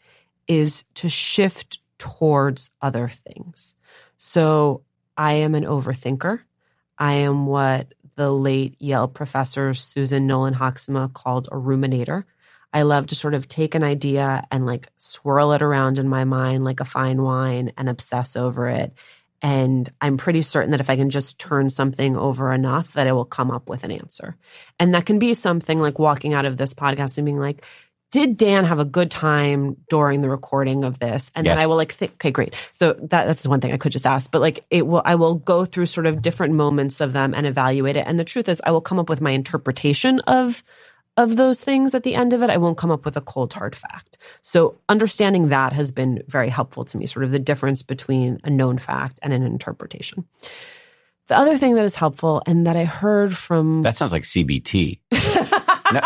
is to shift towards other things. So I am an overthinker. I am what the late Yale professor Susan Nolen Hoeksema called a ruminator. I love to sort of take an idea and like swirl it around in my mind like a fine wine and obsess over it. And I'm pretty certain that if I can just turn something over enough, that I will come up with an answer. And that can be something like walking out of this podcast and being like, did Dan have a good time during the recording of this? And Yes. then I will like think, okay, great. So that, that's one thing I could just ask, but like it will, I will go through sort of different moments of them and evaluate it. And the truth is I will come up with my interpretation of, of those things at the end of it. I won't come up with a cold hard fact. So understanding that has been very helpful to me, sort of the difference between a known fact and an interpretation. The other thing that is helpful and that I heard from That sounds like CBT. No,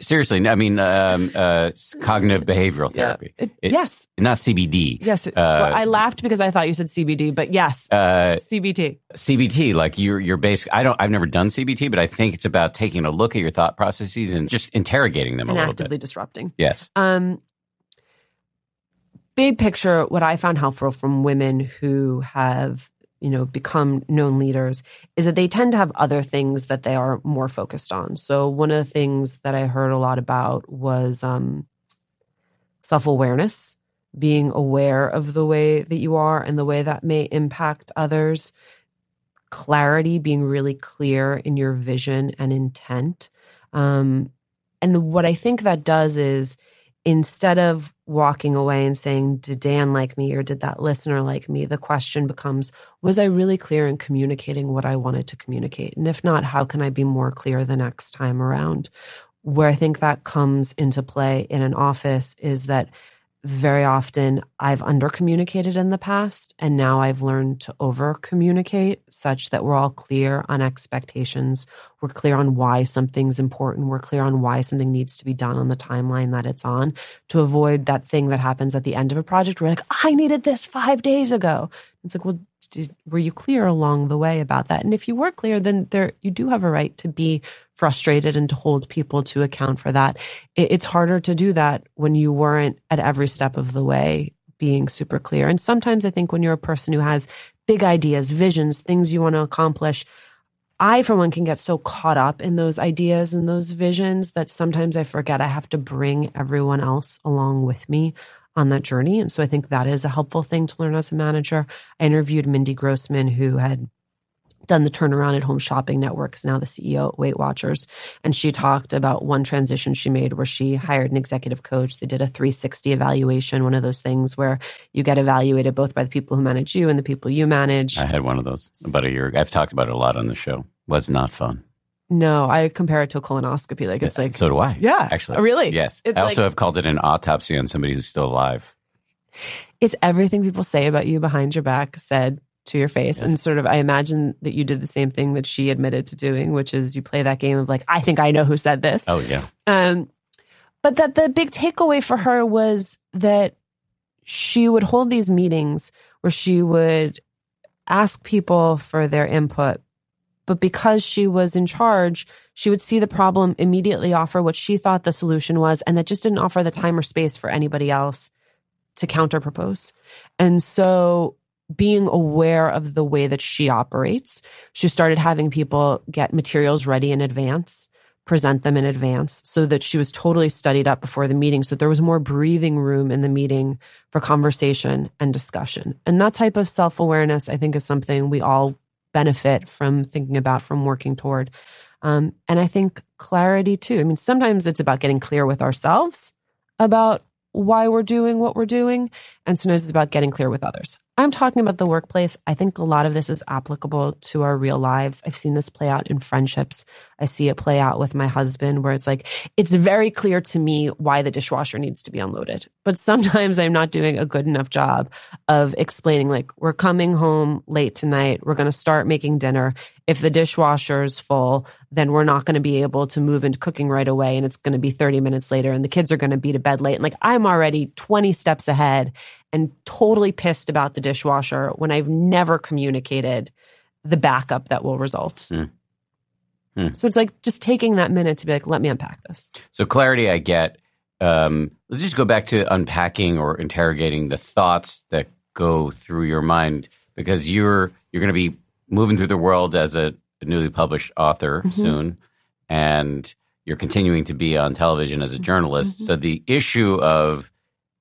seriously, I mean, um, uh, cognitive behavioral Yeah. therapy. It- It- yes, Not CBD. yes. Uh, well, I laughed because I thought you said CBD, but yes, Uh, CBT. CBT, like you're, you're basic. I don't, I've never done CBT, but I think it's about taking a look at your thought processes and just interrogating them a and little actively bit. disrupting. Yes. Um, big picture, what I found helpful from women who have, you know, become known leaders is that they tend to have other things that they are more focused on. So one of the things that I heard a lot about was um, self awareness, being aware of the way that you are and the way that may impact others. Clarity, being really clear in your vision and intent. Um, and what I think that does is instead of walking away and saying, Did Dan like me or did that listener like me? The question becomes, Was I really clear in communicating what I wanted to communicate? And if not, how can I be more clear the next time around? Where I think that comes into play in an office is that very often I've under communicated in the past, and now I've learned to over communicate such that we're all clear on expectations. We're clear on why something's important. We're clear on why something needs to be done on the timeline that it's on to avoid that thing that happens at the end of a project where, like, I needed this five days ago. It's like, well, did, were you clear along the way about that? And if you were clear, then there you do have a right to be frustrated and to hold people to account for that. It, it's harder to do that when you weren't at every step of the way being super clear. And sometimes I think when you're a person who has big ideas, visions, things you want to accomplish, I, for one, can get so caught up in those ideas and those visions that sometimes I forget I have to bring everyone else along with me on that journey. And so I think that is a helpful thing to learn as a manager. I interviewed Mindy Grossman, who had done the turnaround at Home Shopping Networks, now the CEO at Weight Watchers. And she talked about one transition she made where she hired an executive coach. They did a 360 evaluation, one of those things where you get evaluated both by the people who manage you and the people you manage. I had one of those about a year ago. I've talked about it a lot on the show. Was not fun. No, I compare it to a colonoscopy. Like it's like, so do I. yeah, Actually. Oh, really? Yes. It's I also like- have called it an autopsy on somebody who's still alive. it's everything people say about you behind your back said to your face. Yes. And sort of, I imagine that you did the same thing that she admitted to doing, which is you play that game of like, I think I know who said this. Oh, yeah. Um, but that the big takeaway for her was that she would hold these meetings where she would ask people for their input, But because she was in charge, she would see the problem, immediately offer what she thought the solution was, and that just didn't offer the time or space for anybody else to counter propose. And so being aware of the way that she operates, she started having people get materials ready in advance, present them in advance so that she was totally studied up before the meeting. So there was more breathing room in the meeting for conversation and discussion. And that type of self awareness, I think, is something we all benefit from thinking about, from working toward. Um, and I think clarity too. I mean, sometimes it's about getting clear with ourselves about why we're doing what we're doing. And sometimes it's about getting clear with others. I'm talking about the workplace. I think a lot of this is applicable to our real lives. I've seen this play out in friendships. I see it play out with my husband where it's like, it's very clear to me why the dishwasher needs to be unloaded. But sometimes I'm not doing a good enough job of explaining, like, we're coming home late tonight. We're going to start making dinner. If the dishwasher is full, then we're not going to be able to move into cooking right away. And it's going to be 30 minutes later and the kids are going to be to bed late. And like, I'm already 20 steps ahead and totally pissed about the dishwasher when I've never communicated the backup that will result. Mm. Mm. So it's like just taking that minute to be like, let me unpack this. So clarity, I get. Um, let's just go back to unpacking or interrogating the thoughts that go through your mind because you're you're going to be moving through the world as a, a newly published author mm-hmm. soon, and you're continuing to be on television as a journalist. Mm-hmm. So the issue of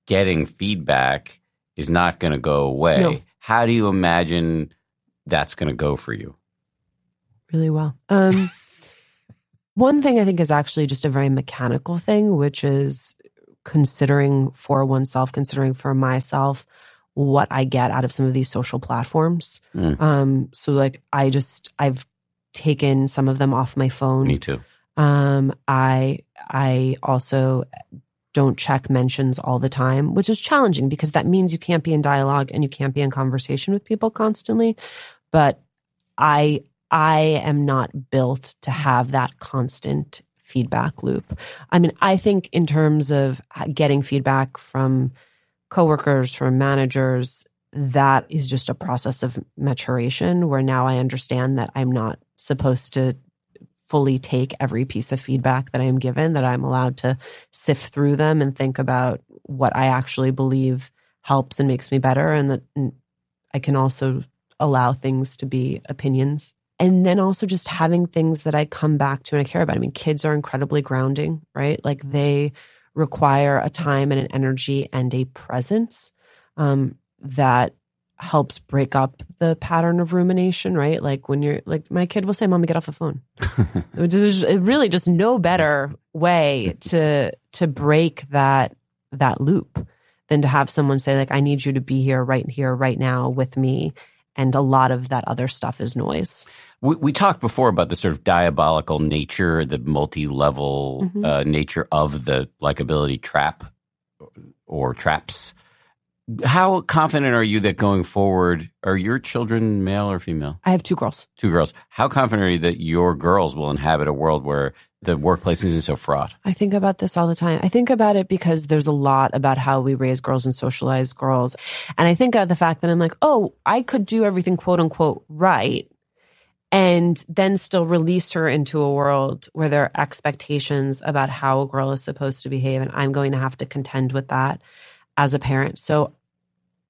getting feedback is not going to go away. No. How do you imagine that's going to go for you? Really well. Um, one thing I think is actually just a very mechanical thing, which is considering for oneself, considering for myself what I get out of some of these social platforms. Mm. Um, so like I just I've taken some of them off my phone. Me too. Um, I I also don't check mentions all the time, which is challenging because that means you can't be in dialogue and you can't be in conversation with people constantly. But I, I am not built to have that constant feedback loop. I mean, I think in terms of getting feedback from coworkers, from managers, that is just a process of maturation where now I understand that I'm not supposed to fully take every piece of feedback that I am given, that I'm allowed to sift through them and think about what I actually believe helps and makes me better, and that I can also allow things to be opinions. And then also just having things that I come back to and I care about. I mean, kids are incredibly grounding, right? Like they require a time and an energy and a presence um, that helps break up the pattern of rumination, right? Like when you're like, my kid will say, "Mom, get off the phone." There's really just no better way to to break that that loop than to have someone say, "Like, I need you to be here, right here, right now, with me." And a lot of that other stuff is noise. We, we talked before about the sort of diabolical nature, the multi-level mm-hmm. uh, nature of the likability trap or traps how confident are you that going forward, are your children male or female? I have two girls. Two girls. How confident are you that your girls will inhabit a world where the workplace isn't so fraught? I think about this all the time. I think about it because there's a lot about how we raise girls and socialize girls. And I think of the fact that I'm like, oh, I could do everything quote unquote right and then still release her into a world where there are expectations about how a girl is supposed to behave. And I'm going to have to contend with that as a parent. So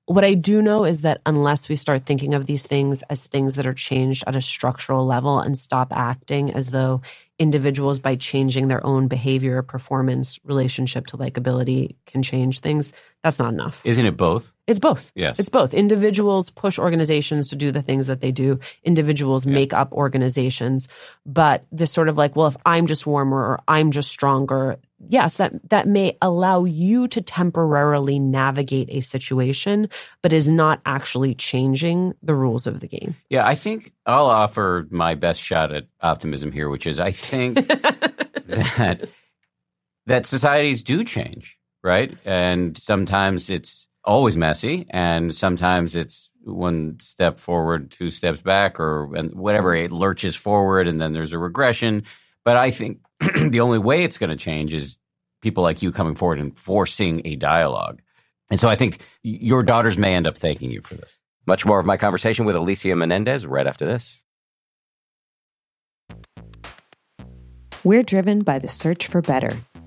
what I do know is that unless we start thinking of these things as things that are changed at a structural level and stop acting as though individuals by changing their own behavior, performance, relationship to likability can change things, that's not enough. Isn't it both? It's both. Yes. It's both. Individuals push organizations to do the things that they do. Individuals yeah. make up organizations. But this sort of like, well, if I'm just warmer or I'm just stronger, yes, that, that may allow you to temporarily navigate a situation, but is not actually changing the rules of the game. Yeah, I think I'll offer my best shot at optimism here, which is I think that that societies do change, right? And sometimes it's always messy, and sometimes it's one step forward, two steps back, or and whatever. It lurches forward, and then there's a regression. But I think the only way it's going to change is people like you coming forward and forcing a dialogue. And so I think your daughters may end up thanking you for this. Much more of my conversation with Alicia Menendez right after this. We're driven by the search for better.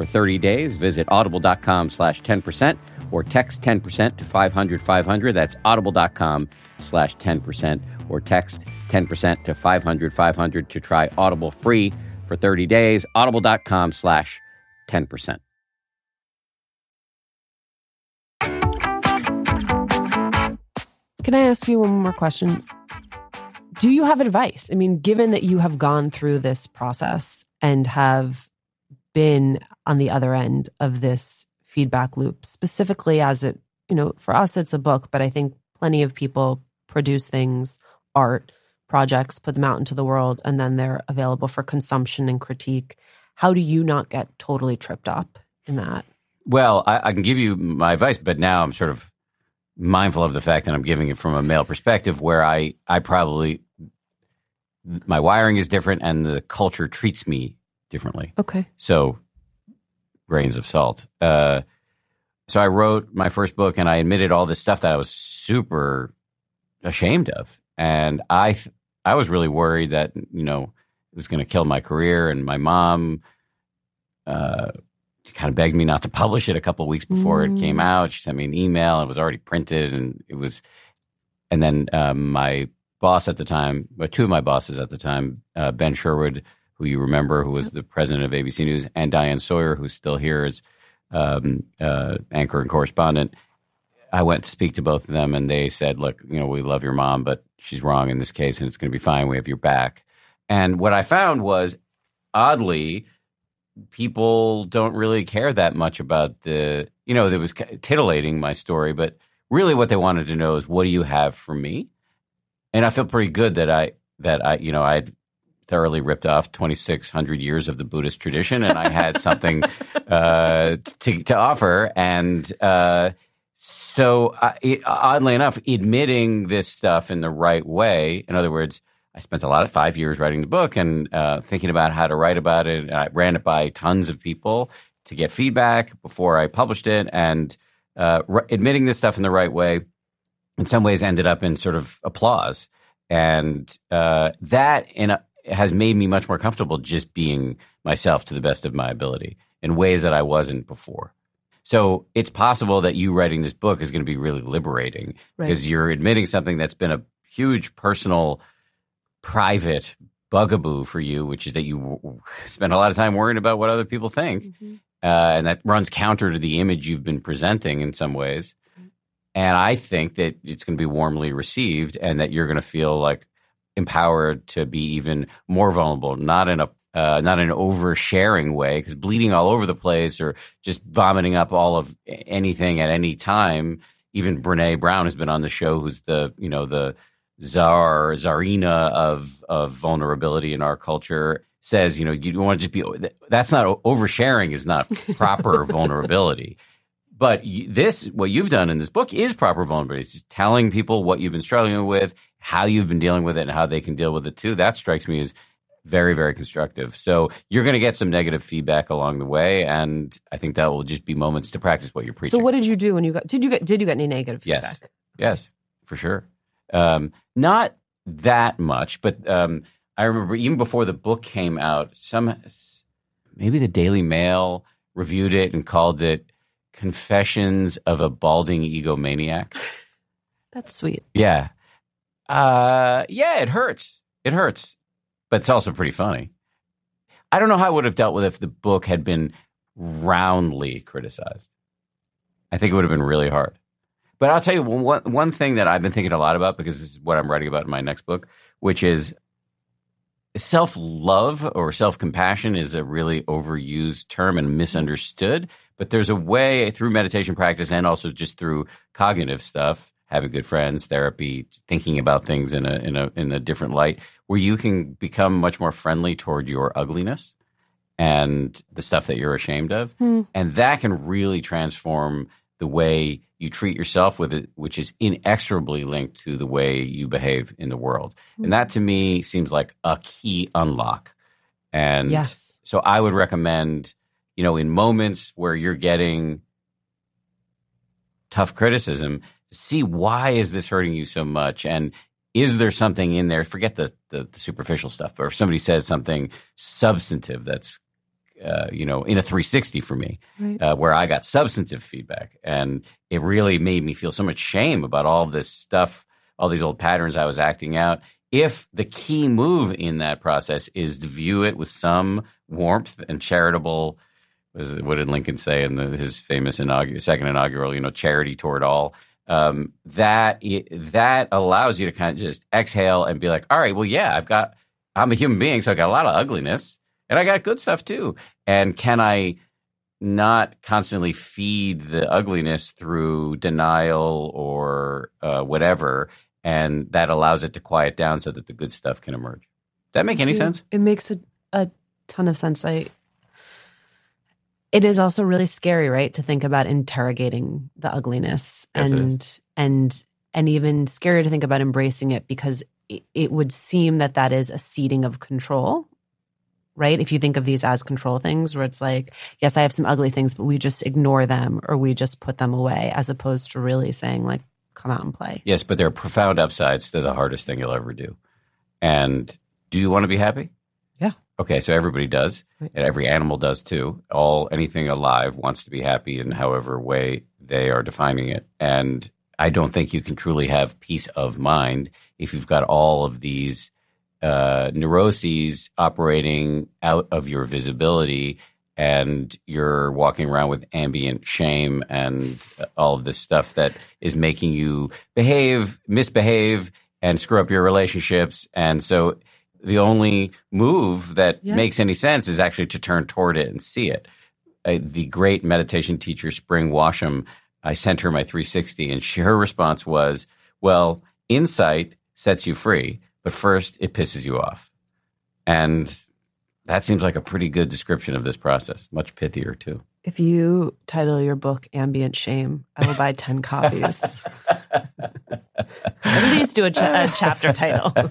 for 30 days. Visit audible.com slash 10% or text 10% to 500 500. That's audible.com slash 10% or text 10% to 500 500 to try Audible free for 30 days. Audible.com slash 10%. Can I ask you one more question? Do you have advice? I mean, given that you have gone through this process and have been on the other end of this feedback loop, specifically as it, you know, for us, it's a book, but I think plenty of people produce things, art, projects, put them out into the world, and then they're available for consumption and critique. How do you not get totally tripped up in that? Well, I, I can give you my advice, but now I'm sort of mindful of the fact that I'm giving it from a male perspective where I, I probably, my wiring is different and the culture treats me differently. Okay. So grains of salt. Uh, so I wrote my first book and I admitted all this stuff that I was super ashamed of. And I, I was really worried that, you know, it was going to kill my career. And my mom, uh, kind of begged me not to publish it a couple weeks before mm. it came mm. out. She sent me an email. It was already printed, and it was. And then um, my boss at the time, well, two of my bosses at the time, uh, Ben Sherwood, who you remember, who was the president of ABC News, and Diane Sawyer, who's still here as um, uh, anchor and correspondent. I went to speak to both of them, and they said, "Look, you know, we love your mom, but she's wrong in this case, and it's going to be fine. We have your back." And what I found was, oddly, people don't really care that much about the, you know, that was titillating my story, but really what they wanted to know is, what do you have for me? And I feel pretty good that I that I, you know, I thoroughly ripped off 2,600 years of the Buddhist tradition, and I had something uh, to, to offer. And uh, so, uh, it, oddly enough, admitting this stuff in the right way, in other words, I spent a lot of five years writing the book and uh, thinking about how to write about it. And I ran it by tons of people to get feedback before I published it, and uh, admitting this stuff in the right way, in some ways, ended up in sort of applause, and uh, that in a, has made me much more comfortable just being myself to the best of my ability in ways that I wasn't before. So it's possible that you writing this book is going to be really liberating right. because you're admitting something that's been a huge personal, private bugaboo for you, which is that you spend a lot of time worrying about what other people think. Mm-hmm. Uh, and that runs counter to the image you've been presenting in some ways. And I think that it's going to be warmly received and that you're going to feel like empowered to be even more vulnerable, not in a uh, not in an oversharing way, because bleeding all over the place or just vomiting up all of anything at any time. Even Brene Brown has been on the show, who's the you know the czar, czarina of of vulnerability in our culture, says, you know, you don't want to just be. That's not oversharing. Is not proper vulnerability. But this, what you've done in this book, is proper vulnerability. It's just telling people what you've been struggling with, how you've been dealing with it, and how they can deal with it too. That strikes me as very, very constructive. So you're going to get some negative feedback along the way, and I think that will just be moments to practice what you're preaching. So what did you do when you got? Did you get? Did you get any negative Yes. feedback? Yes, for sure. Um, not that much, but um, I remember even before the book came out, some maybe the Daily Mail reviewed it and called it "Confessions of a Balding Egomaniac." That's sweet. Yeah, uh, yeah, it hurts. It hurts, but it's also pretty funny. I don't know how I would have dealt with it if the book had been roundly criticized. I think it would have been really hard. But I'll tell you one one thing that I've been thinking a lot about because this is what I'm writing about in my next book, which is self love or self compassion is a really overused term and misunderstood. But there's a way through meditation practice and also just through cognitive stuff, having good friends, therapy, thinking about things in a in a in a different light, where you can become much more friendly toward your ugliness and the stuff that you're ashamed of, Hmm. and that can really transform the way you treat yourself with it, which is inexorably linked to the way you behave in the world. And that to me seems like a key unlock. And Yes. so I would recommend, you know, in moments where you're getting tough criticism, see why is this hurting you so much? And is there something in there? Forget the, the, the superficial stuff, but if somebody says something substantive that's, uh, you know, in a 360 for me, Right. uh, where I got substantive feedback, and it really made me feel so much shame about all this stuff, all these old patterns I was acting out. If the key move in that process is to view it with some warmth and charitable, what did Lincoln say in the, his famous inaugural, second inaugural? You know, charity toward all. Um, that that allows you to kind of just exhale and be like, all right, well, yeah, I've got, I'm a human being, so I got a lot of ugliness, and I got good stuff too. And can I not constantly feed the ugliness through denial or uh, whatever, and that allows it to quiet down so that the good stuff can emerge. Does that make any It- sense? It makes a, a ton of sense. I. It is also really scary, right, to think about interrogating the ugliness, Yes, and and and even scarier to think about embracing it because it, it would seem that that is a ceding of control, right? If you think of these as control things, where it's like, yes, I have some ugly things, but we just ignore them or we just put them away, as opposed to really saying like, come out and play. Yes, but there are profound upsides to the hardest thing you'll ever do. And do you want to be happy? Okay, so everybody does, and every animal does too. All anything alive wants to be happy in however way they are defining it. And I don't think you can truly have peace of mind if you've got all of these uh, neuroses operating out of your visibility and you're walking around with ambient shame and all of this stuff that is making you behave, misbehave, and screw up your relationships. And so the only move that Yeah. makes any sense is actually to turn toward it and see it. Uh, the great meditation teacher, Spring Washam, I sent her my 360, and she, her response was, Well, insight sets you free, but first it pisses you off. And that seems like a pretty good description of this process, much pithier, too. If you title your book Ambient Shame, I will buy 10 copies. At least do a, a chapter title.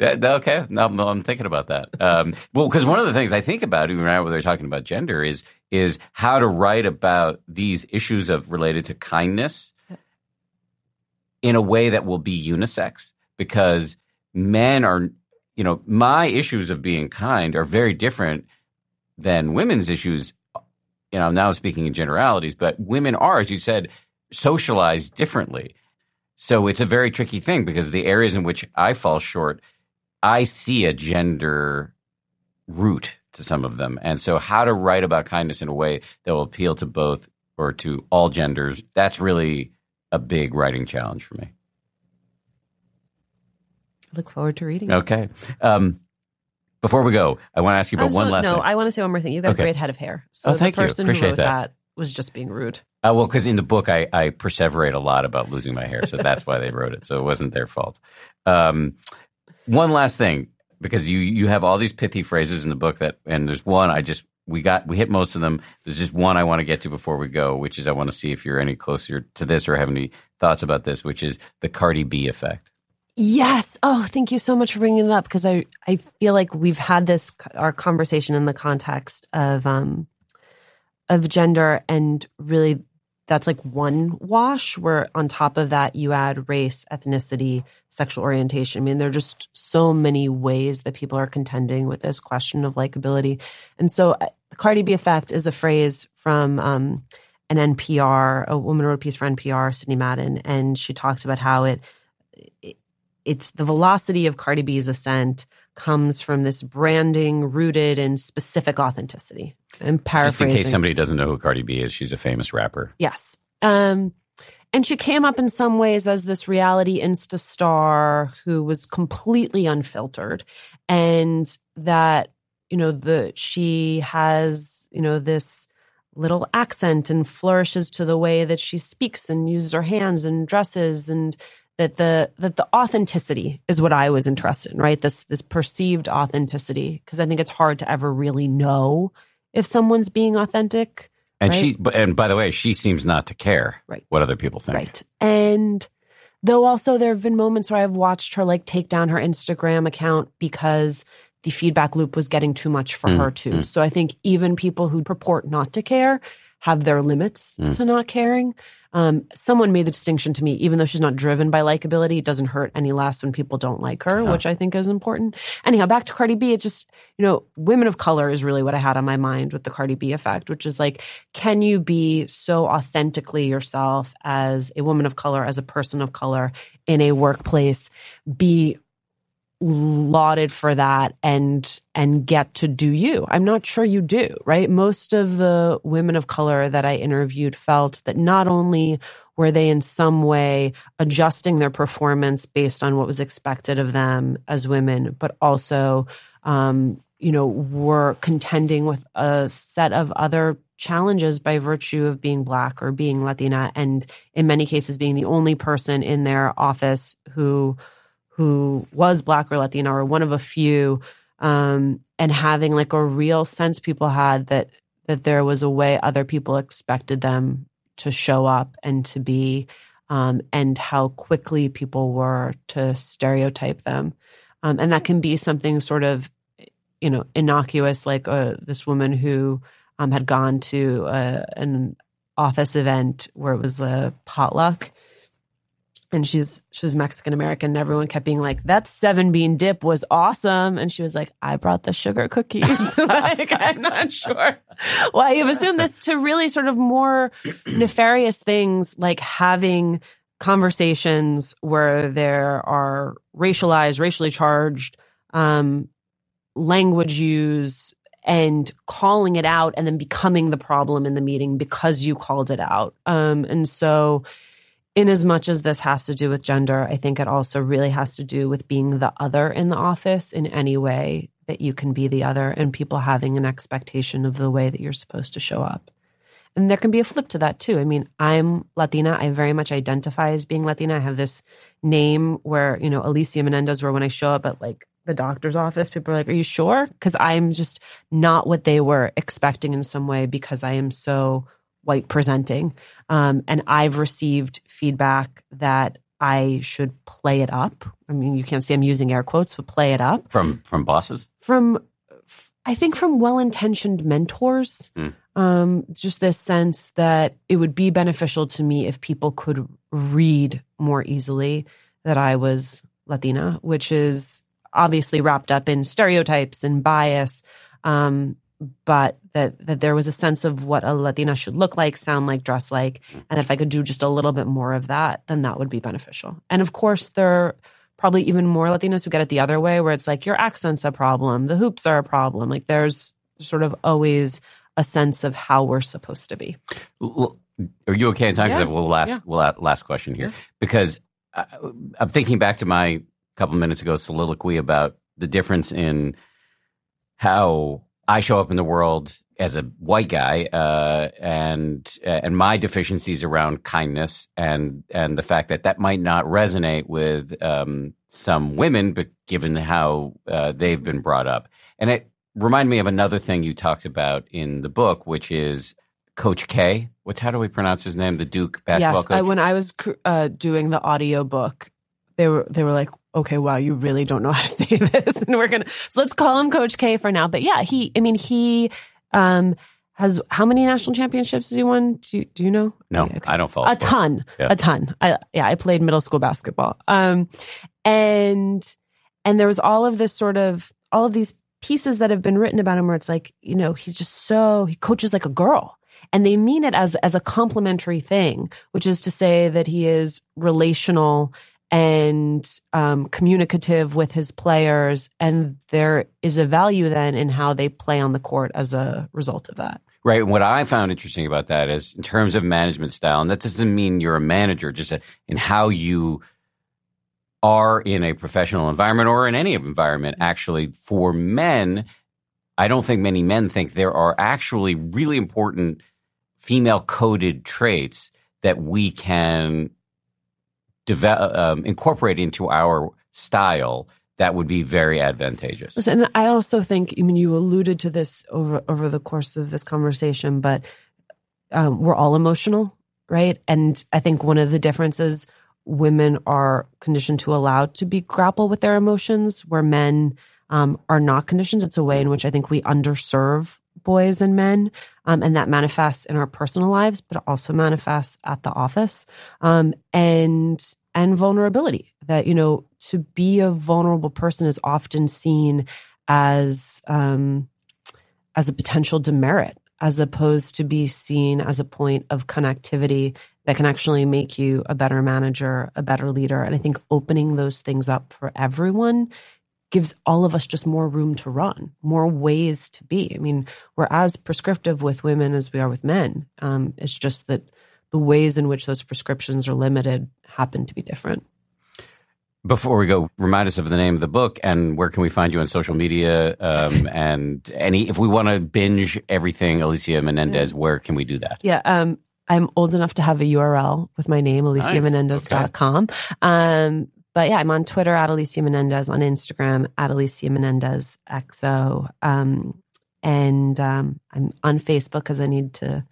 Okay, no, I'm thinking about that. Um, well, because one of the things I think about, even right when they're talking about gender, is is how to write about these issues of related to kindness in a way that will be unisex. Because men are, you know, my issues of being kind are very different than women's issues. You know, I'm now speaking in generalities, but women are, as you said, socialized differently. So it's a very tricky thing because the areas in which I fall short, I see a gender root to some of them. And so how to write about kindness in a way that will appeal to both or to all genders, that's really a big writing challenge for me. Look forward to reading it. Okay. Um, before we go, I want to ask you about Also, one last no, thing. I want to say one more thing. You got Okay. a great head of hair. So Oh, thank the you. person Appreciate who wrote that. Was just being rude. Uh, well, because in the book, I, I perseverate a lot about losing my hair, so that's why they wrote it. So it wasn't their fault. Um, one last thing, because you you have all these pithy phrases in the book that, and there's one I just we got we hit most of them. There's just one I want to get to before we go, which is I want to see if you're any closer to this or have any thoughts about this, which is the Cardi B effect. Yes. Oh, thank you so much for bringing it up because I I feel like we've had this our conversation in the context of um of gender and really that's like one wash where on top of that you add race, ethnicity, sexual orientation. I mean, there are just so many ways that people are contending with this question of likability. And so uh, the Cardi B effect is a phrase from um, an NPR, a woman wrote a piece for NPR, Sidney Madden, and she talks about how it, it it's the velocity of Cardi B's ascent comes from this branding rooted in specific authenticity. And paraphrasing. Just in case somebody doesn't know who Cardi B is, she's a famous rapper. Yes. Um, and she came up in some ways as this reality insta star who was completely unfiltered and that you know the she has you know this little accent and flourishes to the way that she speaks and uses her hands and dresses and that the that the authenticity is what I was interested in, right? This this perceived authenticity because I think it's hard to ever really know if someone's being authentic. And right? she and by the way, she seems not to care right. what other people think. Right. And though also there have been moments where I've watched her like take down her Instagram account because the feedback loop was getting too much for mm, her too. Mm. So I think even people who purport not to care have their limits mm. to not caring. Um, someone made the distinction to me, even though she's not driven by likability, it doesn't hurt any less when people don't like her, which I think is important. Anyhow, back to Cardi B, it's just, you know, women of color is really what I had on my mind with the Cardi B effect, which is like, can you be so authentically yourself as a woman of color, as a person of color in a workplace, be lauded for that and and get to do you. I'm not sure you do, right? Most of the women of color that I interviewed felt that not only were they in some way adjusting their performance based on what was expected of them as women, but also um, you know, were contending with a set of other challenges by virtue of being black or being Latina and in many cases being the only person in their office who who was black or Latino or one of a few, um, and having like a real sense people had that that there was a way other people expected them to show up and to be, um, and how quickly people were to stereotype them, um, and that can be something sort of, you know, innocuous like uh, this woman who um, had gone to uh, an office event where it was a potluck and she's she was Mexican American and everyone kept being like that seven bean dip was awesome. And she was like I brought the sugar cookies. Like I'm not sure. Why you've assumed this to really sort of more nefarious things like having conversations where there are racialized racially charged um, language use and calling it out and then becoming the problem in the meeting because you called it out. Um, and so in as much as this has to do with gender, I think it also really has to do with being the other in the office in any way that you can be the other and people having an expectation of the way that you're supposed to show up. And there can be a flip to that too. I mean, I'm Latina. I very much identify as being Latina. I have this name where, you know, Alicia Menendez, where when I show up at like the doctor's office, people are like, Are you sure? Because I'm just not what they were expecting in some way because I am so white presenting. Um, and I've received feedback that I should play it up. I mean, you can't see I'm using air quotes, but play it up from from bosses. From I think from well intentioned mentors. Mm. Um, just this sense that it would be beneficial to me if people could read more easily that I was Latina, which is obviously wrapped up in stereotypes and bias. Um, but that that there was a sense of what a Latina should look like, sound like, dress like, and if I could do just a little bit more of that, then that would be beneficial. And of course, there are probably even more Latinos who get it the other way, where it's like your accent's a problem, the hoops are a problem. Like there's sort of always a sense of how we're supposed to be. Are you okay in time? Yeah. We'll last, yeah. we'll last question here yeah. because I, I'm thinking back to my couple minutes ago soliloquy about the difference in how I show up in the world as a white guy, uh, and and my deficiencies around kindness, and and the fact that that might not resonate with um, some women, but given how uh, they've been brought up, and it reminded me of another thing you talked about in the book, which is Coach K. What? How do we pronounce his name? The Duke basketball yes, coach. I, when I was uh, doing the audio book, they were they were like, okay, wow, you really don't know how to say this, and we're gonna so let's call him Coach K for now. But yeah, he, I mean, he um, has how many national championships has he won? Do, do you know? no, Okay, okay. I don't follow. a sports. ton, Yeah. a ton. I yeah, I played middle school basketball. Um, and and there was all of this sort of all of these pieces that have been written about him where it's like you know he's just so he coaches like a girl and they mean it as as a complimentary thing which is to say that he is relational and um, communicative with his players and there is a value then in how they play on the court as a result of that Right. And what I found interesting about that is in terms of management style, and that doesn't mean you're a manager, just in how you are in a professional environment or in any environment. Actually, for men, I don't think many men think there are actually really important female coded traits that we can develop, um, incorporate into our style that would be very advantageous. Listen, and I also think, I mean, you alluded to this over over the course of this conversation, but um, we're all emotional, right? And I think one of the differences women are conditioned to allow to be grapple with their emotions, where men um, are not conditioned. It's a way in which I think we underserve boys and men, um, and that manifests in our personal lives, but also manifests at the office, um, and and vulnerability. That you know, to be a vulnerable person is often seen as um, as a potential demerit, as opposed to be seen as a point of connectivity that can actually make you a better manager, a better leader. And I think opening those things up for everyone gives all of us just more room to run, more ways to be. I mean, we're as prescriptive with women as we are with men. Um, it's just that the ways in which those prescriptions are limited happen to be different. Before we go, remind us of the name of the book and where can we find you on social media? Um, and any, if we want to binge everything Alicia Menendez, where can we do that? Yeah. Um, I'm old enough to have a URL with my name, aliciamenendez.com. Um, but yeah, I'm on Twitter at Alicia Menendez, on Instagram at Alicia Menendez XO. Um, and um, I'm on Facebook because I need to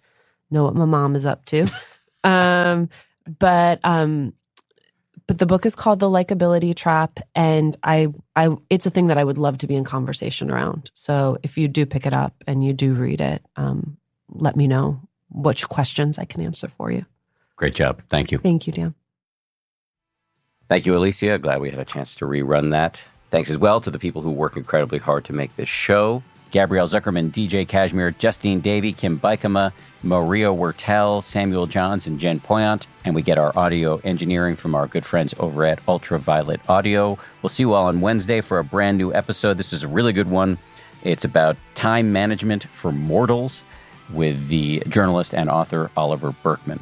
know what my mom is up to. um, but um, but the book is called The Likability Trap, and I I it's a thing that I would love to be in conversation around. So if you do pick it up and you do read it, um, let me know which questions I can answer for you. Great job. Thank you. Thank you, Dan. Thank you, Alicia. Glad we had a chance to rerun that. Thanks as well to the people who work incredibly hard to make this show. Gabrielle Zuckerman, DJ Cashmir, Justine Davey, Kim Bikama, Maria Wurttele, Samuel Johns, and Jen Poyant. And we get our audio engineering from our good friends over at Ultraviolet Audio. We'll see you all on Wednesday for a brand new episode. This is a really good one. It's about time management for mortals with the journalist and author Oliver Burkeman.